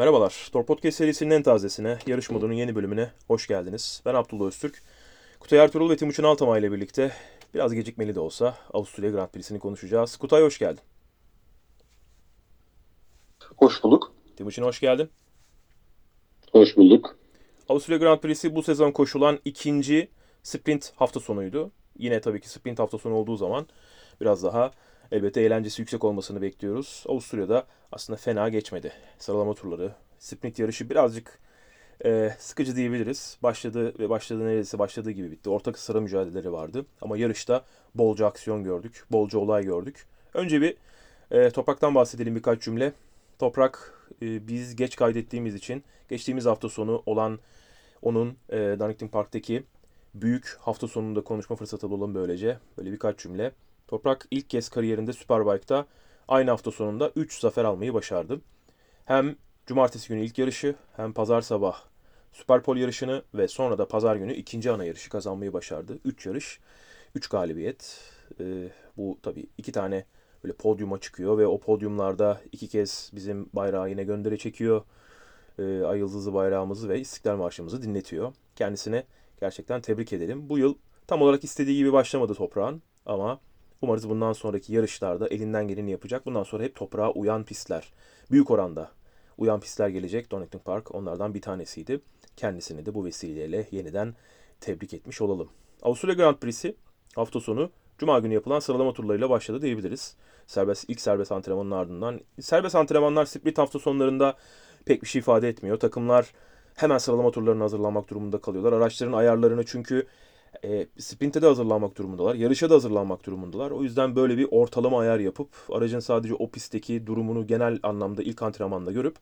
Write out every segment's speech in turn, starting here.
Merhabalar. Tor Podcast serisinin en tazesine, yarış modunun yeni bölümüne hoş geldiniz. Ben Abdullah Öztürk. Kutay Ertuğrul ve Timuçin Altamay ile birlikte biraz gecikmeli de olsa Avusturya Grand Prix'sini konuşacağız. Kutay hoş geldin. Hoş bulduk. Timuçin hoş geldin. Hoş bulduk. Avusturya Grand Prix'si bu sezon koşulan ikinci sprint hafta sonuydu. Yine tabii ki sprint hafta sonu olduğu zaman biraz daha elbette eğlencesi yüksek olmasını bekliyoruz. Avusturya'da aslında fena geçmedi. Sıralama turları, sprint yarışı birazcık e, sıkıcı diyebiliriz. Başladı ve başladı neredeyse başladığı gibi bitti. Ortak sıra mücadeleleri vardı. Ama yarışta bolca aksiyon gördük. Bolca olay gördük. Önce bir e, Toprak'tan bahsedelim birkaç cümle. Toprak e, biz geç kaydettiğimiz için geçtiğimiz hafta sonu olan onun e, Donington Park'taki büyük hafta sonunda konuşma fırsatı bulalım böylece. Böyle birkaç cümle. Toprak ilk kez kariyerinde Superbike'da aynı hafta sonunda 3 zafer almayı başardı. Hem cumartesi günü ilk yarışı hem pazar sabah Superpol yarışını ve sonra da pazar günü ikinci ana yarışı kazanmayı başardı. 3 yarış, 3 galibiyet. Ee, bu tabii iki tane böyle podyuma çıkıyor ve o podyumlarda iki kez bizim bayrağı yine gönderi çekiyor. Ee, Ay bayrağımızı ve İstiklal Marşımızı dinletiyor. Kendisine gerçekten tebrik edelim. Bu yıl tam olarak istediği gibi başlamadı toprağın ama umarız bundan sonraki yarışlarda elinden geleni yapacak. Bundan sonra hep toprağa uyan pistler, büyük oranda uyan pistler gelecek. Donington Park onlardan bir tanesiydi. Kendisini de bu vesileyle yeniden tebrik etmiş olalım. Avusturya Grand Prix'si hafta sonu Cuma günü yapılan sıralama turlarıyla başladı diyebiliriz. Serbest, ilk serbest antrenmanın ardından. Serbest antrenmanlar sprint hafta sonlarında pek bir şey ifade etmiyor. Takımlar hemen sıralama turlarına hazırlanmak durumunda kalıyorlar. Araçların ayarlarını çünkü e, sprinte de hazırlanmak durumundalar. Yarışa da hazırlanmak durumundalar. O yüzden böyle bir ortalama ayar yapıp aracın sadece o pistteki durumunu genel anlamda ilk antrenmanda görüp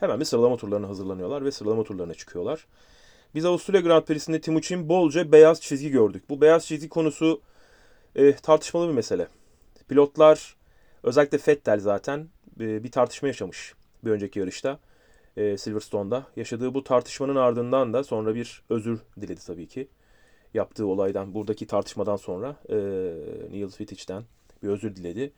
hemen bir sıralama turlarına hazırlanıyorlar ve sıralama turlarına çıkıyorlar. Biz Avusturya Grand Prix'sinde Timuçin bolca beyaz çizgi gördük. Bu beyaz çizgi konusu e, tartışmalı bir mesele. Pilotlar özellikle Vettel zaten e, bir tartışma yaşamış bir önceki yarışta. E, Silverstone'da. Yaşadığı bu tartışmanın ardından da sonra bir özür diledi tabii ki. Yaptığı olaydan, buradaki tartışmadan sonra e, Neil Fittich'ten bir özür diledi.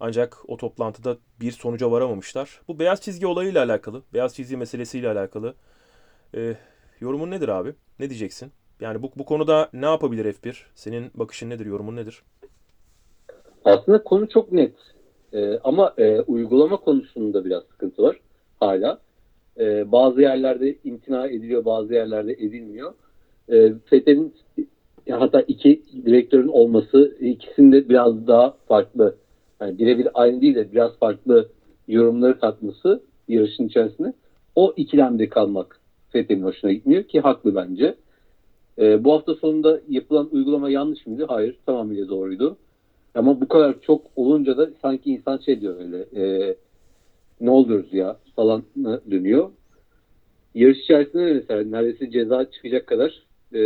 Ancak o toplantıda bir sonuca varamamışlar. Bu beyaz çizgi olayıyla alakalı, beyaz çizgi meselesiyle alakalı e, yorumun nedir abi? Ne diyeceksin? Yani bu, bu konuda ne yapabilir F1? Senin bakışın nedir, yorumun nedir? Aslında konu çok net. Ee, ama e, uygulama konusunda biraz sıkıntı var hala. Ee, bazı yerlerde imtina ediliyor, bazı yerlerde edilmiyor. Ee, FETÖ'nün hatta iki direktörün olması ikisinde biraz daha farklı. Yani birebir aynı değil de biraz farklı yorumları katması yarışın içerisinde. O ikilemde kalmak FETÖ'nün hoşuna gitmiyor ki haklı bence. Ee, bu hafta sonunda yapılan uygulama yanlış mıydı? Hayır, tamamıyla doğruydu. Ama bu kadar çok olunca da sanki insan şey diyor öyle e, ne oluyoruz ya falan dönüyor. Yarış içerisinde de mesela neredeyse ceza çıkacak kadar e,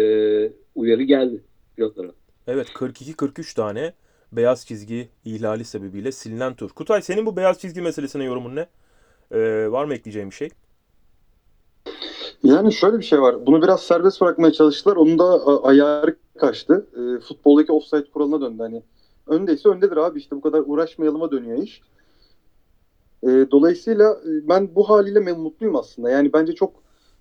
uyarı geldi pilotlara. Evet 42-43 tane beyaz çizgi ihlali sebebiyle silinen tur. Kutay senin bu beyaz çizgi meselesine yorumun ne? Ee, var mı ekleyeceğim bir şey? Yani şöyle bir şey var. Bunu biraz serbest bırakmaya çalıştılar. Onun da ayarı kaçtı. E, futboldaki offside kuralına döndü. Hani öndeyse öndedir abi. İşte bu kadar uğraşmayalıma dönüyor iş. E, dolayısıyla e, ben bu haliyle mutluyum aslında. Yani bence çok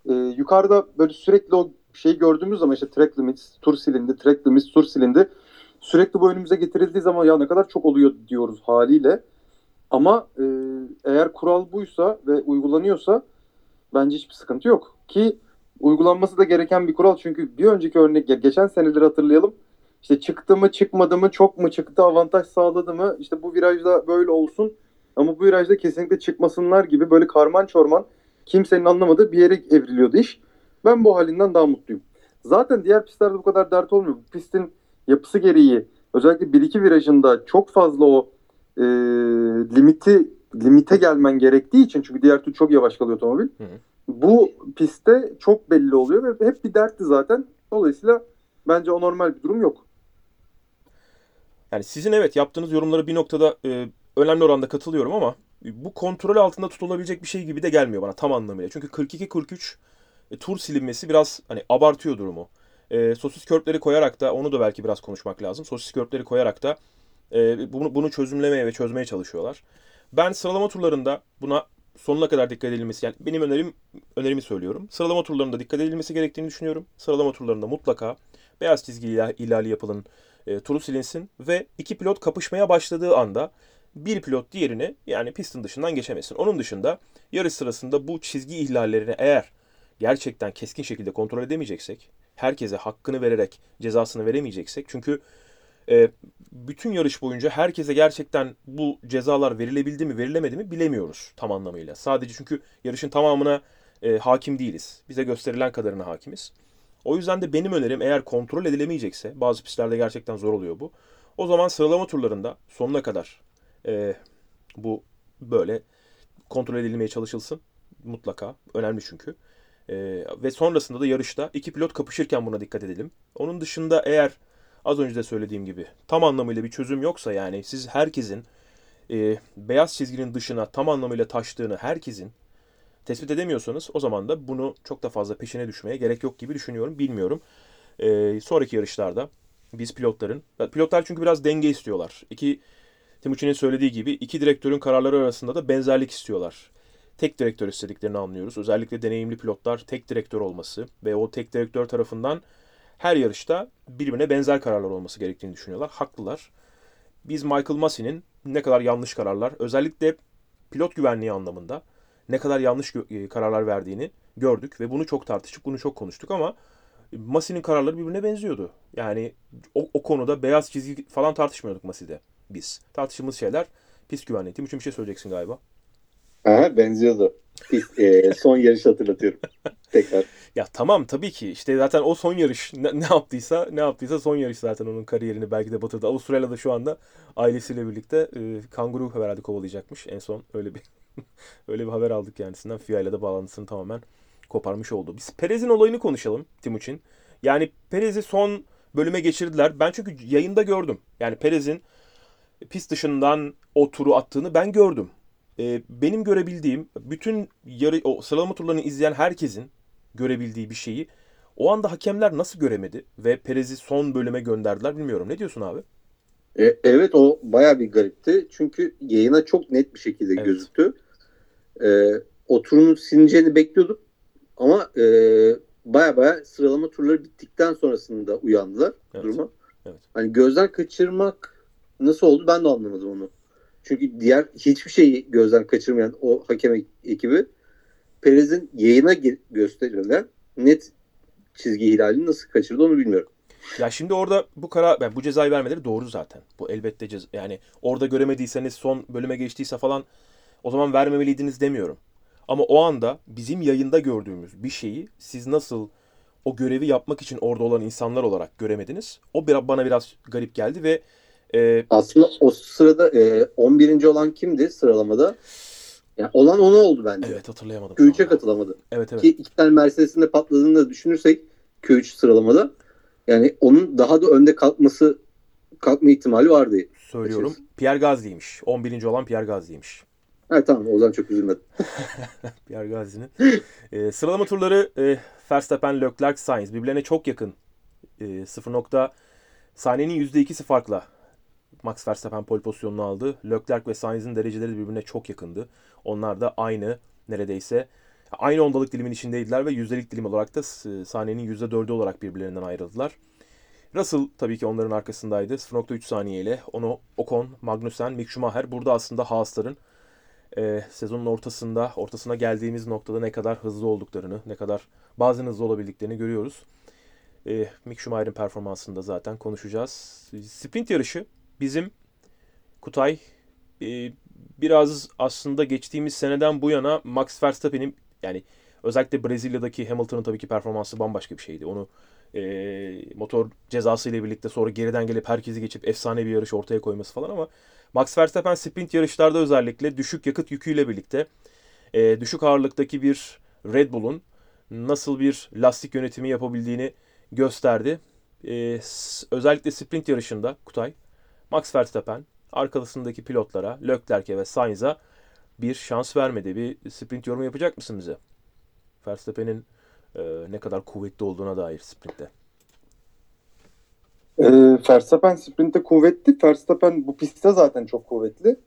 e, yukarıda böyle sürekli o şeyi gördüğümüz zaman işte track limits, tur silindi, track limits, tur silindi. Sürekli bu önümüze getirildiği zaman ya ne kadar çok oluyor diyoruz haliyle. Ama e, eğer kural buysa ve uygulanıyorsa bence hiçbir sıkıntı yok. Ki uygulanması da gereken bir kural. Çünkü bir önceki örnek geçen seneleri hatırlayalım. İşte çıktı mı çıkmadı mı çok mu çıktı avantaj sağladı mı işte bu virajda böyle olsun ama bu virajda kesinlikle çıkmasınlar gibi böyle karman çorman kimsenin anlamadığı bir yere evriliyordu iş. Ben bu halinden daha mutluyum. Zaten diğer pistlerde bu kadar dert olmuyor. Bu pistin yapısı gereği özellikle 1-2 virajında çok fazla o e, limiti limite gelmen gerektiği için çünkü diğer türlü çok yavaş kalıyor otomobil. Hı hı. Bu pistte çok belli oluyor ve hep bir dertti zaten. Dolayısıyla bence o normal bir durum yok. Yani sizin evet yaptığınız yorumlara bir noktada e, önemli oranda katılıyorum ama bu kontrol altında tutulabilecek bir şey gibi de gelmiyor bana tam anlamıyla. Çünkü 42-43 e, tur silinmesi biraz hani abartıyor durumu. E, sosis körpleri koyarak da onu da belki biraz konuşmak lazım. Sosis körpleri koyarak da e, bunu, bunu çözümlemeye ve çözmeye çalışıyorlar. Ben sıralama turlarında buna sonuna kadar dikkat edilmesi yani benim önerim önerimi söylüyorum. Sıralama turlarında dikkat edilmesi gerektiğini düşünüyorum. Sıralama turlarında mutlaka beyaz çizgi ihlali yapılın, e, turu silinsin ve iki pilot kapışmaya başladığı anda bir pilot diğerini yani pistin dışından geçemesin. Onun dışında yarış sırasında bu çizgi ihlallerini eğer gerçekten keskin şekilde kontrol edemeyeceksek, herkese hakkını vererek cezasını veremeyeceksek çünkü e, bütün yarış boyunca herkese gerçekten bu cezalar verilebildi mi verilemedi mi bilemiyoruz tam anlamıyla. Sadece çünkü yarışın tamamına e, hakim değiliz. Bize gösterilen kadarına hakimiz. O yüzden de benim önerim eğer kontrol edilemeyecekse bazı pistlerde gerçekten zor oluyor bu. O zaman sıralama turlarında sonuna kadar e, bu böyle kontrol edilmeye çalışılsın. Mutlaka. Önemli çünkü. E, ve sonrasında da yarışta iki pilot kapışırken buna dikkat edelim. Onun dışında eğer az önce de söylediğim gibi tam anlamıyla bir çözüm yoksa yani siz herkesin e, beyaz çizginin dışına tam anlamıyla taştığını herkesin tespit edemiyorsanız o zaman da bunu çok da fazla peşine düşmeye gerek yok gibi düşünüyorum. Bilmiyorum. E, sonraki yarışlarda biz pilotların, pilotlar çünkü biraz denge istiyorlar. İki Timuçin'in söylediği gibi iki direktörün kararları arasında da benzerlik istiyorlar. Tek direktör istediklerini anlıyoruz. Özellikle deneyimli pilotlar tek direktör olması ve o tek direktör tarafından her yarışta birbirine benzer kararlar olması gerektiğini düşünüyorlar. Haklılar. Biz Michael Massey'nin ne kadar yanlış kararlar, özellikle pilot güvenliği anlamında ne kadar yanlış e, kararlar verdiğini gördük ve bunu çok tartışıp bunu çok konuştuk ama Massey'nin kararları birbirine benziyordu. Yani o, o konuda beyaz çizgi falan tartışmıyorduk Massey'de biz. Tartıştığımız şeyler pist güvenliği. Timuçin bir şey söyleyeceksin galiba. Aha, benziyordu. E, son yarışı hatırlatıyorum. Tekrar. Ya tamam tabii ki işte zaten o son yarış ne, ne yaptıysa ne yaptıysa son yarış zaten onun kariyerini belki de batırdı. Avustralya'da şu anda ailesiyle birlikte e, kanguru herhalde kovalayacakmış. En son öyle bir öyle bir haber aldık kendisinden. FIA ile de bağlantısını tamamen koparmış oldu. Biz Perez'in olayını konuşalım Timuçin. Yani Perez'i son bölüme geçirdiler. Ben çünkü yayında gördüm. Yani Perez'in pist dışından o turu attığını ben gördüm. E, benim görebildiğim bütün yarı o sıralama turlarını izleyen herkesin görebildiği bir şeyi o anda hakemler nasıl göremedi ve Perez'i son bölüme gönderdiler bilmiyorum. Ne diyorsun abi? E, evet o baya bir garipti. Çünkü yayına çok net bir şekilde Evet. gözüktü. E, o turun silineceğini bekliyorduk. Ama e, baya baya sıralama turları bittikten sonrasında uyandılar Evet. duruma. Evet. Hani gözden kaçırmak nasıl oldu ben de anlamadım onu. Çünkü diğer hiçbir şeyi gözden kaçırmayan o hakem ekibi Perez'in yayına gösterilen net çizgi ihlalini nasıl kaçırdı onu bilmiyorum. Ya şimdi orada bu karar yani bu cezayı vermeleri doğru zaten. Bu elbette ceza yani orada göremediyseniz son bölüme geçtiyse falan o zaman vermemeliydiniz demiyorum. Ama o anda bizim yayında gördüğümüz bir şeyi siz nasıl o görevi yapmak için orada olan insanlar olarak göremediniz. O bana biraz garip geldi ve e, Aslında o sırada e, 11. olan kimdi sıralamada? Yani olan ona oldu bence. evet hatırlayamadım. şu Q3'e anda. katılamadı. Evet evet. Ki iki tane Mercedes'in de patladığını da düşünürsek Q3 sıralamada yani onun daha da önde kalkması kalkma ihtimali vardı. Söylüyorum. Açıkçası. Pierre Gasly'ymiş. 11. olan Pierre Gasly'ymiş. Ha tamam o zaman çok üzülmedim. Pierre Gasly'nin. E, sıralama turları e, Verstappen, Leclerc, Sainz birbirlerine çok yakın. E, 0 nokta saniyenin %2'si farkla Max Verstappen pole pozisyonunu aldı. Leclerc ve Sainz'in dereceleri de birbirine çok yakındı. Onlar da aynı neredeyse aynı ondalık dilimin içindeydiler ve yüzdelik dilim olarak da saniyenin %4'ü olarak birbirlerinden ayrıldılar. Russell tabii ki onların arkasındaydı. 0.3 saniyeyle onu Ocon, Magnussen, Mick Schumacher burada aslında Haas'ların e, sezonun ortasında, ortasına geldiğimiz noktada ne kadar hızlı olduklarını, ne kadar bazen hızlı olabildiklerini görüyoruz. E, Mick Schumacher'in performansını da zaten konuşacağız. Sprint yarışı bizim Kutay e, biraz aslında geçtiğimiz seneden bu yana Max Verstappen'in yani özellikle Brezilya'daki Hamilton'ın tabii ki performansı bambaşka bir şeydi. Onu e, motor cezası ile birlikte sonra geriden gelip herkesi geçip efsane bir yarış ortaya koyması falan ama Max Verstappen sprint yarışlarda özellikle düşük yakıt yüküyle birlikte e, düşük ağırlıktaki bir Red Bull'un nasıl bir lastik yönetimi yapabildiğini gösterdi. E, özellikle sprint yarışında Kutay, Max Verstappen arkasındaki pilotlara, Leclerc'e ve Sainz'a bir şans vermedi. Bir sprint yorumu yapacak mısın bize? Verstappen'in e, ne kadar kuvvetli olduğuna dair sprintte. E, Verstappen sprintte kuvvetli. Verstappen bu pistte zaten çok kuvvetli.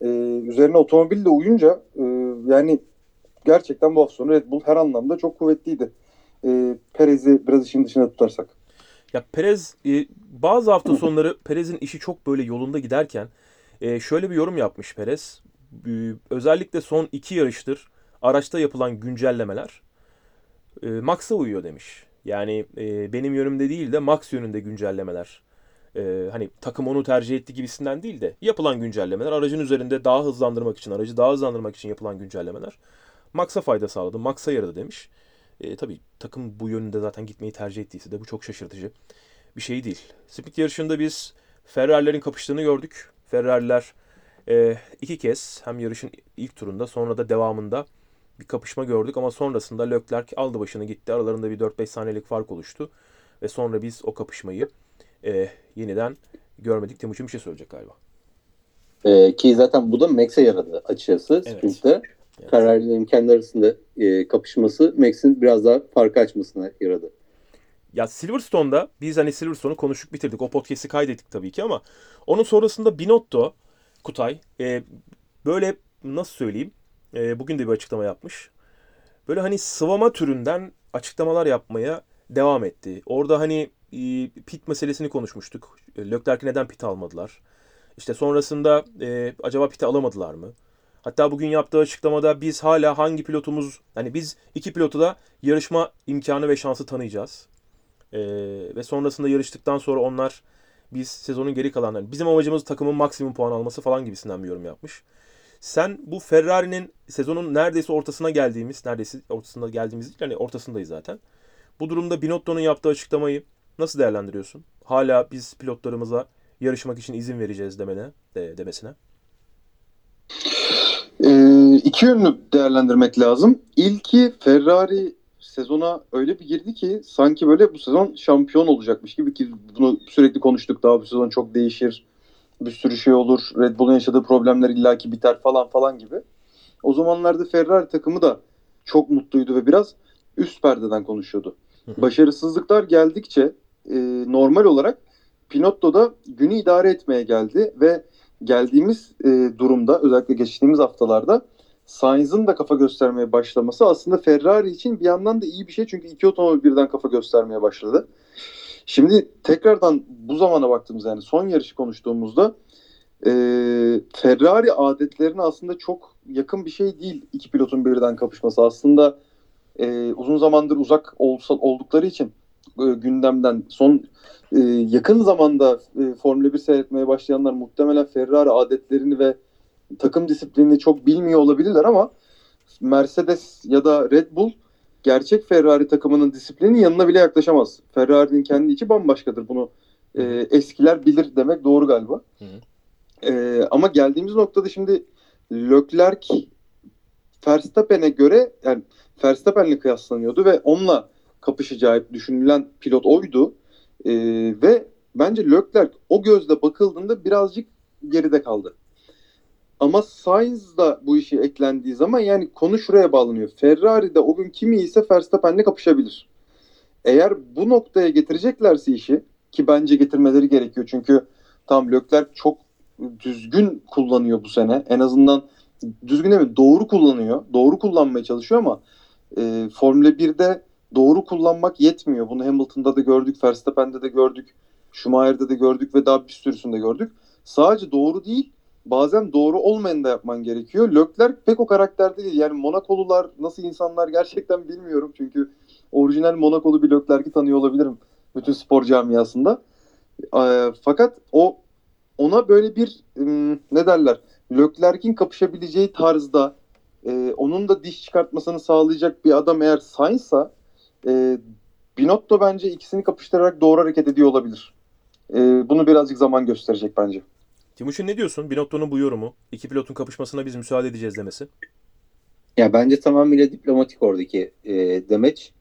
e, üzerine otomobil de uyunca e, yani gerçekten bu hafta sonu Red Bull her anlamda çok kuvvetliydi. E, Perez'i biraz işin dışına tutarsak. Ya Perez e, bazı hafta sonları Perez'in işi çok böyle yolunda giderken e, şöyle bir yorum yapmış Perez. E, özellikle son iki yarıştır araçta yapılan güncellemeler e, Max'a uyuyor demiş. Yani e, benim yönümde değil de Max yönünde güncellemeler. E, hani takım onu tercih etti gibisinden değil de yapılan güncellemeler aracın üzerinde daha hızlandırmak için, aracı daha hızlandırmak için yapılan güncellemeler Max'a fayda sağladı, Max'a yaradı demiş. E, tabii takım bu yönünde zaten gitmeyi tercih ettiyse de bu çok şaşırtıcı bir şey değil. Sprint yarışında biz Ferrari'lerin kapıştığını gördük. Ferrari'ler e, iki kez hem yarışın ilk turunda sonra da devamında bir kapışma gördük ama sonrasında Leclerc aldı başını gitti. Aralarında bir 4-5 saniyelik fark oluştu. Ve sonra biz o kapışmayı e, yeniden görmedik. Timuçin bir şey söyleyecek galiba. Ee, ki zaten bu da Max'e yaradı açıkçası Evet. Sprint'te. Evet. Ferrari'nin kendi arasında e, kapışması Max'in biraz daha farkı açmasına yaradı. Ya Silverstone'da biz hani Silverstone'u konuştuk bitirdik. O podcast'i kaydettik tabii ki ama onun sonrasında Binotto, Kutay e, böyle nasıl söyleyeyim e, bugün de bir açıklama yapmış. Böyle hani sıvama türünden açıklamalar yapmaya devam etti. Orada hani e, pit meselesini konuşmuştuk. E, Leclerc'i neden pit almadılar? İşte sonrasında e, acaba pite alamadılar mı? Hatta bugün yaptığı açıklamada biz hala hangi pilotumuz, hani biz iki pilotu da yarışma imkanı ve şansı tanıyacağız. Ee, ve sonrasında yarıştıktan sonra onlar biz sezonun geri kalanları bizim amacımız takımın maksimum puan alması falan gibisinden bir yorum yapmış. Sen bu Ferrari'nin sezonun neredeyse ortasına geldiğimiz, neredeyse ortasına geldiğimiz değil, hani ortasındayız zaten. Bu durumda Binotto'nun yaptığı açıklamayı nasıl değerlendiriyorsun? Hala biz pilotlarımıza yarışmak için izin vereceğiz demene, de, demesine. Ee, iki yönlü değerlendirmek lazım. İlki Ferrari sezona öyle bir girdi ki sanki böyle bu sezon şampiyon olacakmış gibi ki bunu sürekli konuştuk daha bu sezon çok değişir. Bir sürü şey olur. Red Bull'un yaşadığı problemler illaki biter falan falan gibi. O zamanlarda Ferrari takımı da çok mutluydu ve biraz üst perdeden konuşuyordu. Başarısızlıklar geldikçe e, normal olarak Pinotto da günü idare etmeye geldi ve geldiğimiz e, durumda özellikle geçtiğimiz haftalarda Sainz'ın da kafa göstermeye başlaması aslında Ferrari için bir yandan da iyi bir şey çünkü iki otomobil birden kafa göstermeye başladı. Şimdi tekrardan bu zamana baktığımız yani son yarışı konuştuğumuzda e, Ferrari adetlerine aslında çok yakın bir şey değil iki pilotun birden kapışması. Aslında e, uzun zamandır uzak olsa, oldukları için e, gündemden son e, yakın zamanda e, Formula 1 seyretmeye başlayanlar muhtemelen Ferrari adetlerini ve takım disiplinini çok bilmiyor olabilirler ama Mercedes ya da Red Bull gerçek Ferrari takımının disiplinin yanına bile yaklaşamaz. Ferrari'nin kendi içi bambaşkadır. Bunu e, eskiler bilir demek doğru galiba. Hı E, ama geldiğimiz noktada şimdi Leclerc Verstappen'e göre yani Verstappen'le kıyaslanıyordu ve onunla kapışacağı düşünülen pilot oydu. E, ve bence Leclerc o gözle bakıldığında birazcık geride kaldı. Ama Sainz da bu işi eklendiği zaman yani konu şuraya bağlanıyor. Ferrari'de o gün kimi ise Verstappen'le kapışabilir. Eğer bu noktaya getireceklerse işi ki bence getirmeleri gerekiyor çünkü tam Leclerc çok düzgün kullanıyor bu sene. En azından düzgün değil mi? Doğru kullanıyor. Doğru kullanmaya çalışıyor ama e, Formula 1'de doğru kullanmak yetmiyor. Bunu Hamilton'da da gördük, Verstappen'de de gördük, Schumacher'de de gördük ve daha bir sürüsünde gördük. Sadece doğru değil, bazen doğru olmayanı da yapman gerekiyor. Leclerc pek o karakterde değil. Yani Monakolular nasıl insanlar gerçekten bilmiyorum. Çünkü orijinal Monakolu bir Leclerc'i tanıyor olabilirim bütün spor camiasında. E, fakat o ona böyle bir ne derler Leclerc'in kapışabileceği tarzda e, onun da diş çıkartmasını sağlayacak bir adam eğer Sainz'sa e, Binotto bence ikisini kapıştırarak doğru hareket ediyor olabilir. E, bunu birazcık zaman gösterecek bence. Timuçin ne diyorsun? Binotto'nun bu yorumu. İki pilotun kapışmasına biz müsaade edeceğiz demesi. Ya bence tamamıyla diplomatik oradaki e, demeç.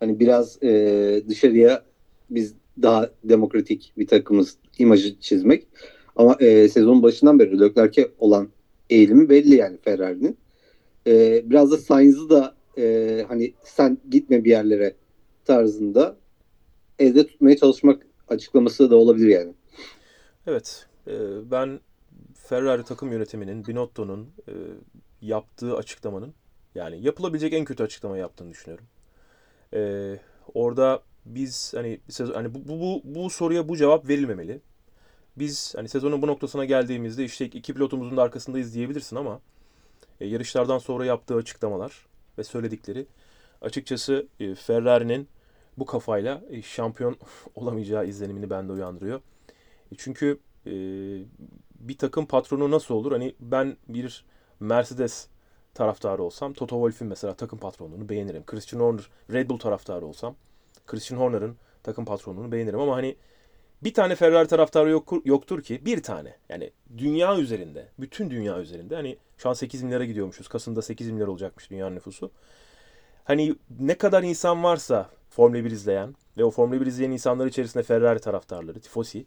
Hani biraz e, dışarıya biz daha demokratik bir takımız imajı çizmek. Ama e, sezonun başından beri Leclerc'e olan eğilimi belli yani Ferrari'nin. E, biraz da Sainz'ı da e, hani sen gitme bir yerlere tarzında elde tutmaya çalışmak açıklaması da olabilir yani. Evet. e, Ben Ferrari takım yönetiminin, Binotto'nun e, yaptığı açıklamanın yani yapılabilecek en kötü açıklama yaptığını düşünüyorum. E, orada biz hani sezon, hani bu, bu, bu soruya bu cevap verilmemeli. Biz hani sezonun bu noktasına geldiğimizde işte iki pilotumuzun da arkasındayız diyebilirsin ama e, yarışlardan sonra yaptığı açıklamalar ve söyledikleri açıkçası e, Ferrari'nin bu kafayla e, şampiyon olamayacağı izlenimini bende uyandırıyor. E, çünkü bir takım patronu nasıl olur? Hani ben bir Mercedes taraftarı olsam Toto Wolff'in mesela takım patronluğunu beğenirim. Christian Horner Red Bull taraftarı olsam Christian Horner'ın takım patronluğunu beğenirim ama hani bir tane Ferrari taraftarı yok, yoktur ki bir tane. Yani dünya üzerinde, bütün dünya üzerinde hani şu an 8 milyara gidiyormuşuz. Kasım'da 8 milyar olacakmış dünya nüfusu. Hani ne kadar insan varsa Formula 1 izleyen ve o Formula 1 izleyen insanlar içerisinde Ferrari taraftarları, tifosi.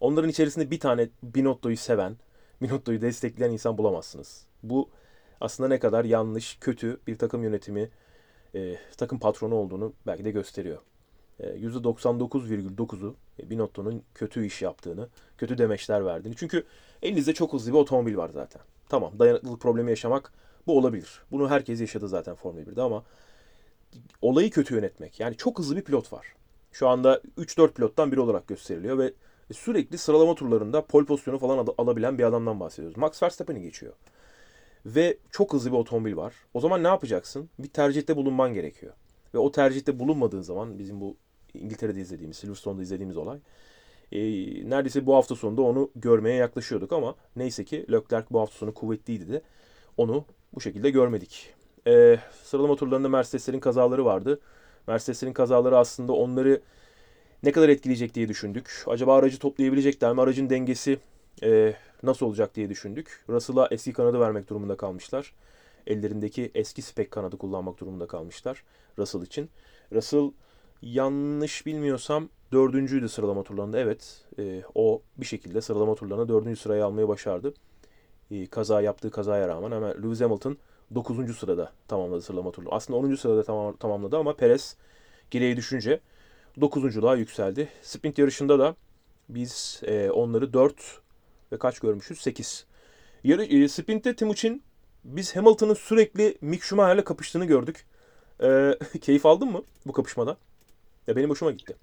Onların içerisinde bir tane Binotto'yu seven, Binotto'yu destekleyen insan bulamazsınız. Bu aslında ne kadar yanlış, kötü bir takım yönetimi, e, takım patronu olduğunu belki de gösteriyor. E, %99,9'u Binotto'nun kötü iş yaptığını, kötü demeçler verdiğini. Çünkü elinizde çok hızlı bir otomobil var zaten. Tamam dayanıklılık problemi yaşamak bu olabilir. Bunu herkes yaşadı zaten Formula 1'de ama olayı kötü yönetmek. Yani çok hızlı bir pilot var. Şu anda 3-4 pilottan biri olarak gösteriliyor ve sürekli sıralama turlarında pol pozisyonu falan al- alabilen bir adamdan bahsediyoruz. Max Verstappen'i geçiyor. Ve çok hızlı bir otomobil var. O zaman ne yapacaksın? Bir tercihte bulunman gerekiyor. Ve o tercihte bulunmadığın zaman bizim bu İngiltere'de izlediğimiz, Silverstone'da izlediğimiz olay e, neredeyse bu hafta sonunda onu görmeye yaklaşıyorduk ama neyse ki Leclerc bu hafta sonu kuvvetliydi de onu bu şekilde görmedik. E, sıralama turlarında Mercedeslerin kazaları vardı. Mercedeslerin kazaları aslında onları ne kadar etkileyecek diye düşündük. Acaba aracı toplayabilecekler mi? Aracın dengesi e, nasıl olacak diye düşündük. Russell'a eski kanadı vermek durumunda kalmışlar. Ellerindeki eski spek kanadı kullanmak durumunda kalmışlar Russell için. Russell yanlış bilmiyorsam dördüncüydü sıralama turlarında. Evet e, o bir şekilde sıralama turlarında dördüncü sırayı almayı başardı. E, kaza yaptığı kazaya rağmen ama Lewis Hamilton 9. sırada tamamladı sıralama turunu. Aslında 10. sırada tamam, tamamladı ama Perez geriye düşünce 9.luğa yükseldi. Sprint yarışında da biz e, onları 4 ve kaç görmüşüz? 8. Yarı, e, sprintte Timuçin biz Hamilton'ın sürekli Mick Schumacher'le kapıştığını gördük. E, keyif aldın mı bu kapışmada? Ya benim hoşuma gitti.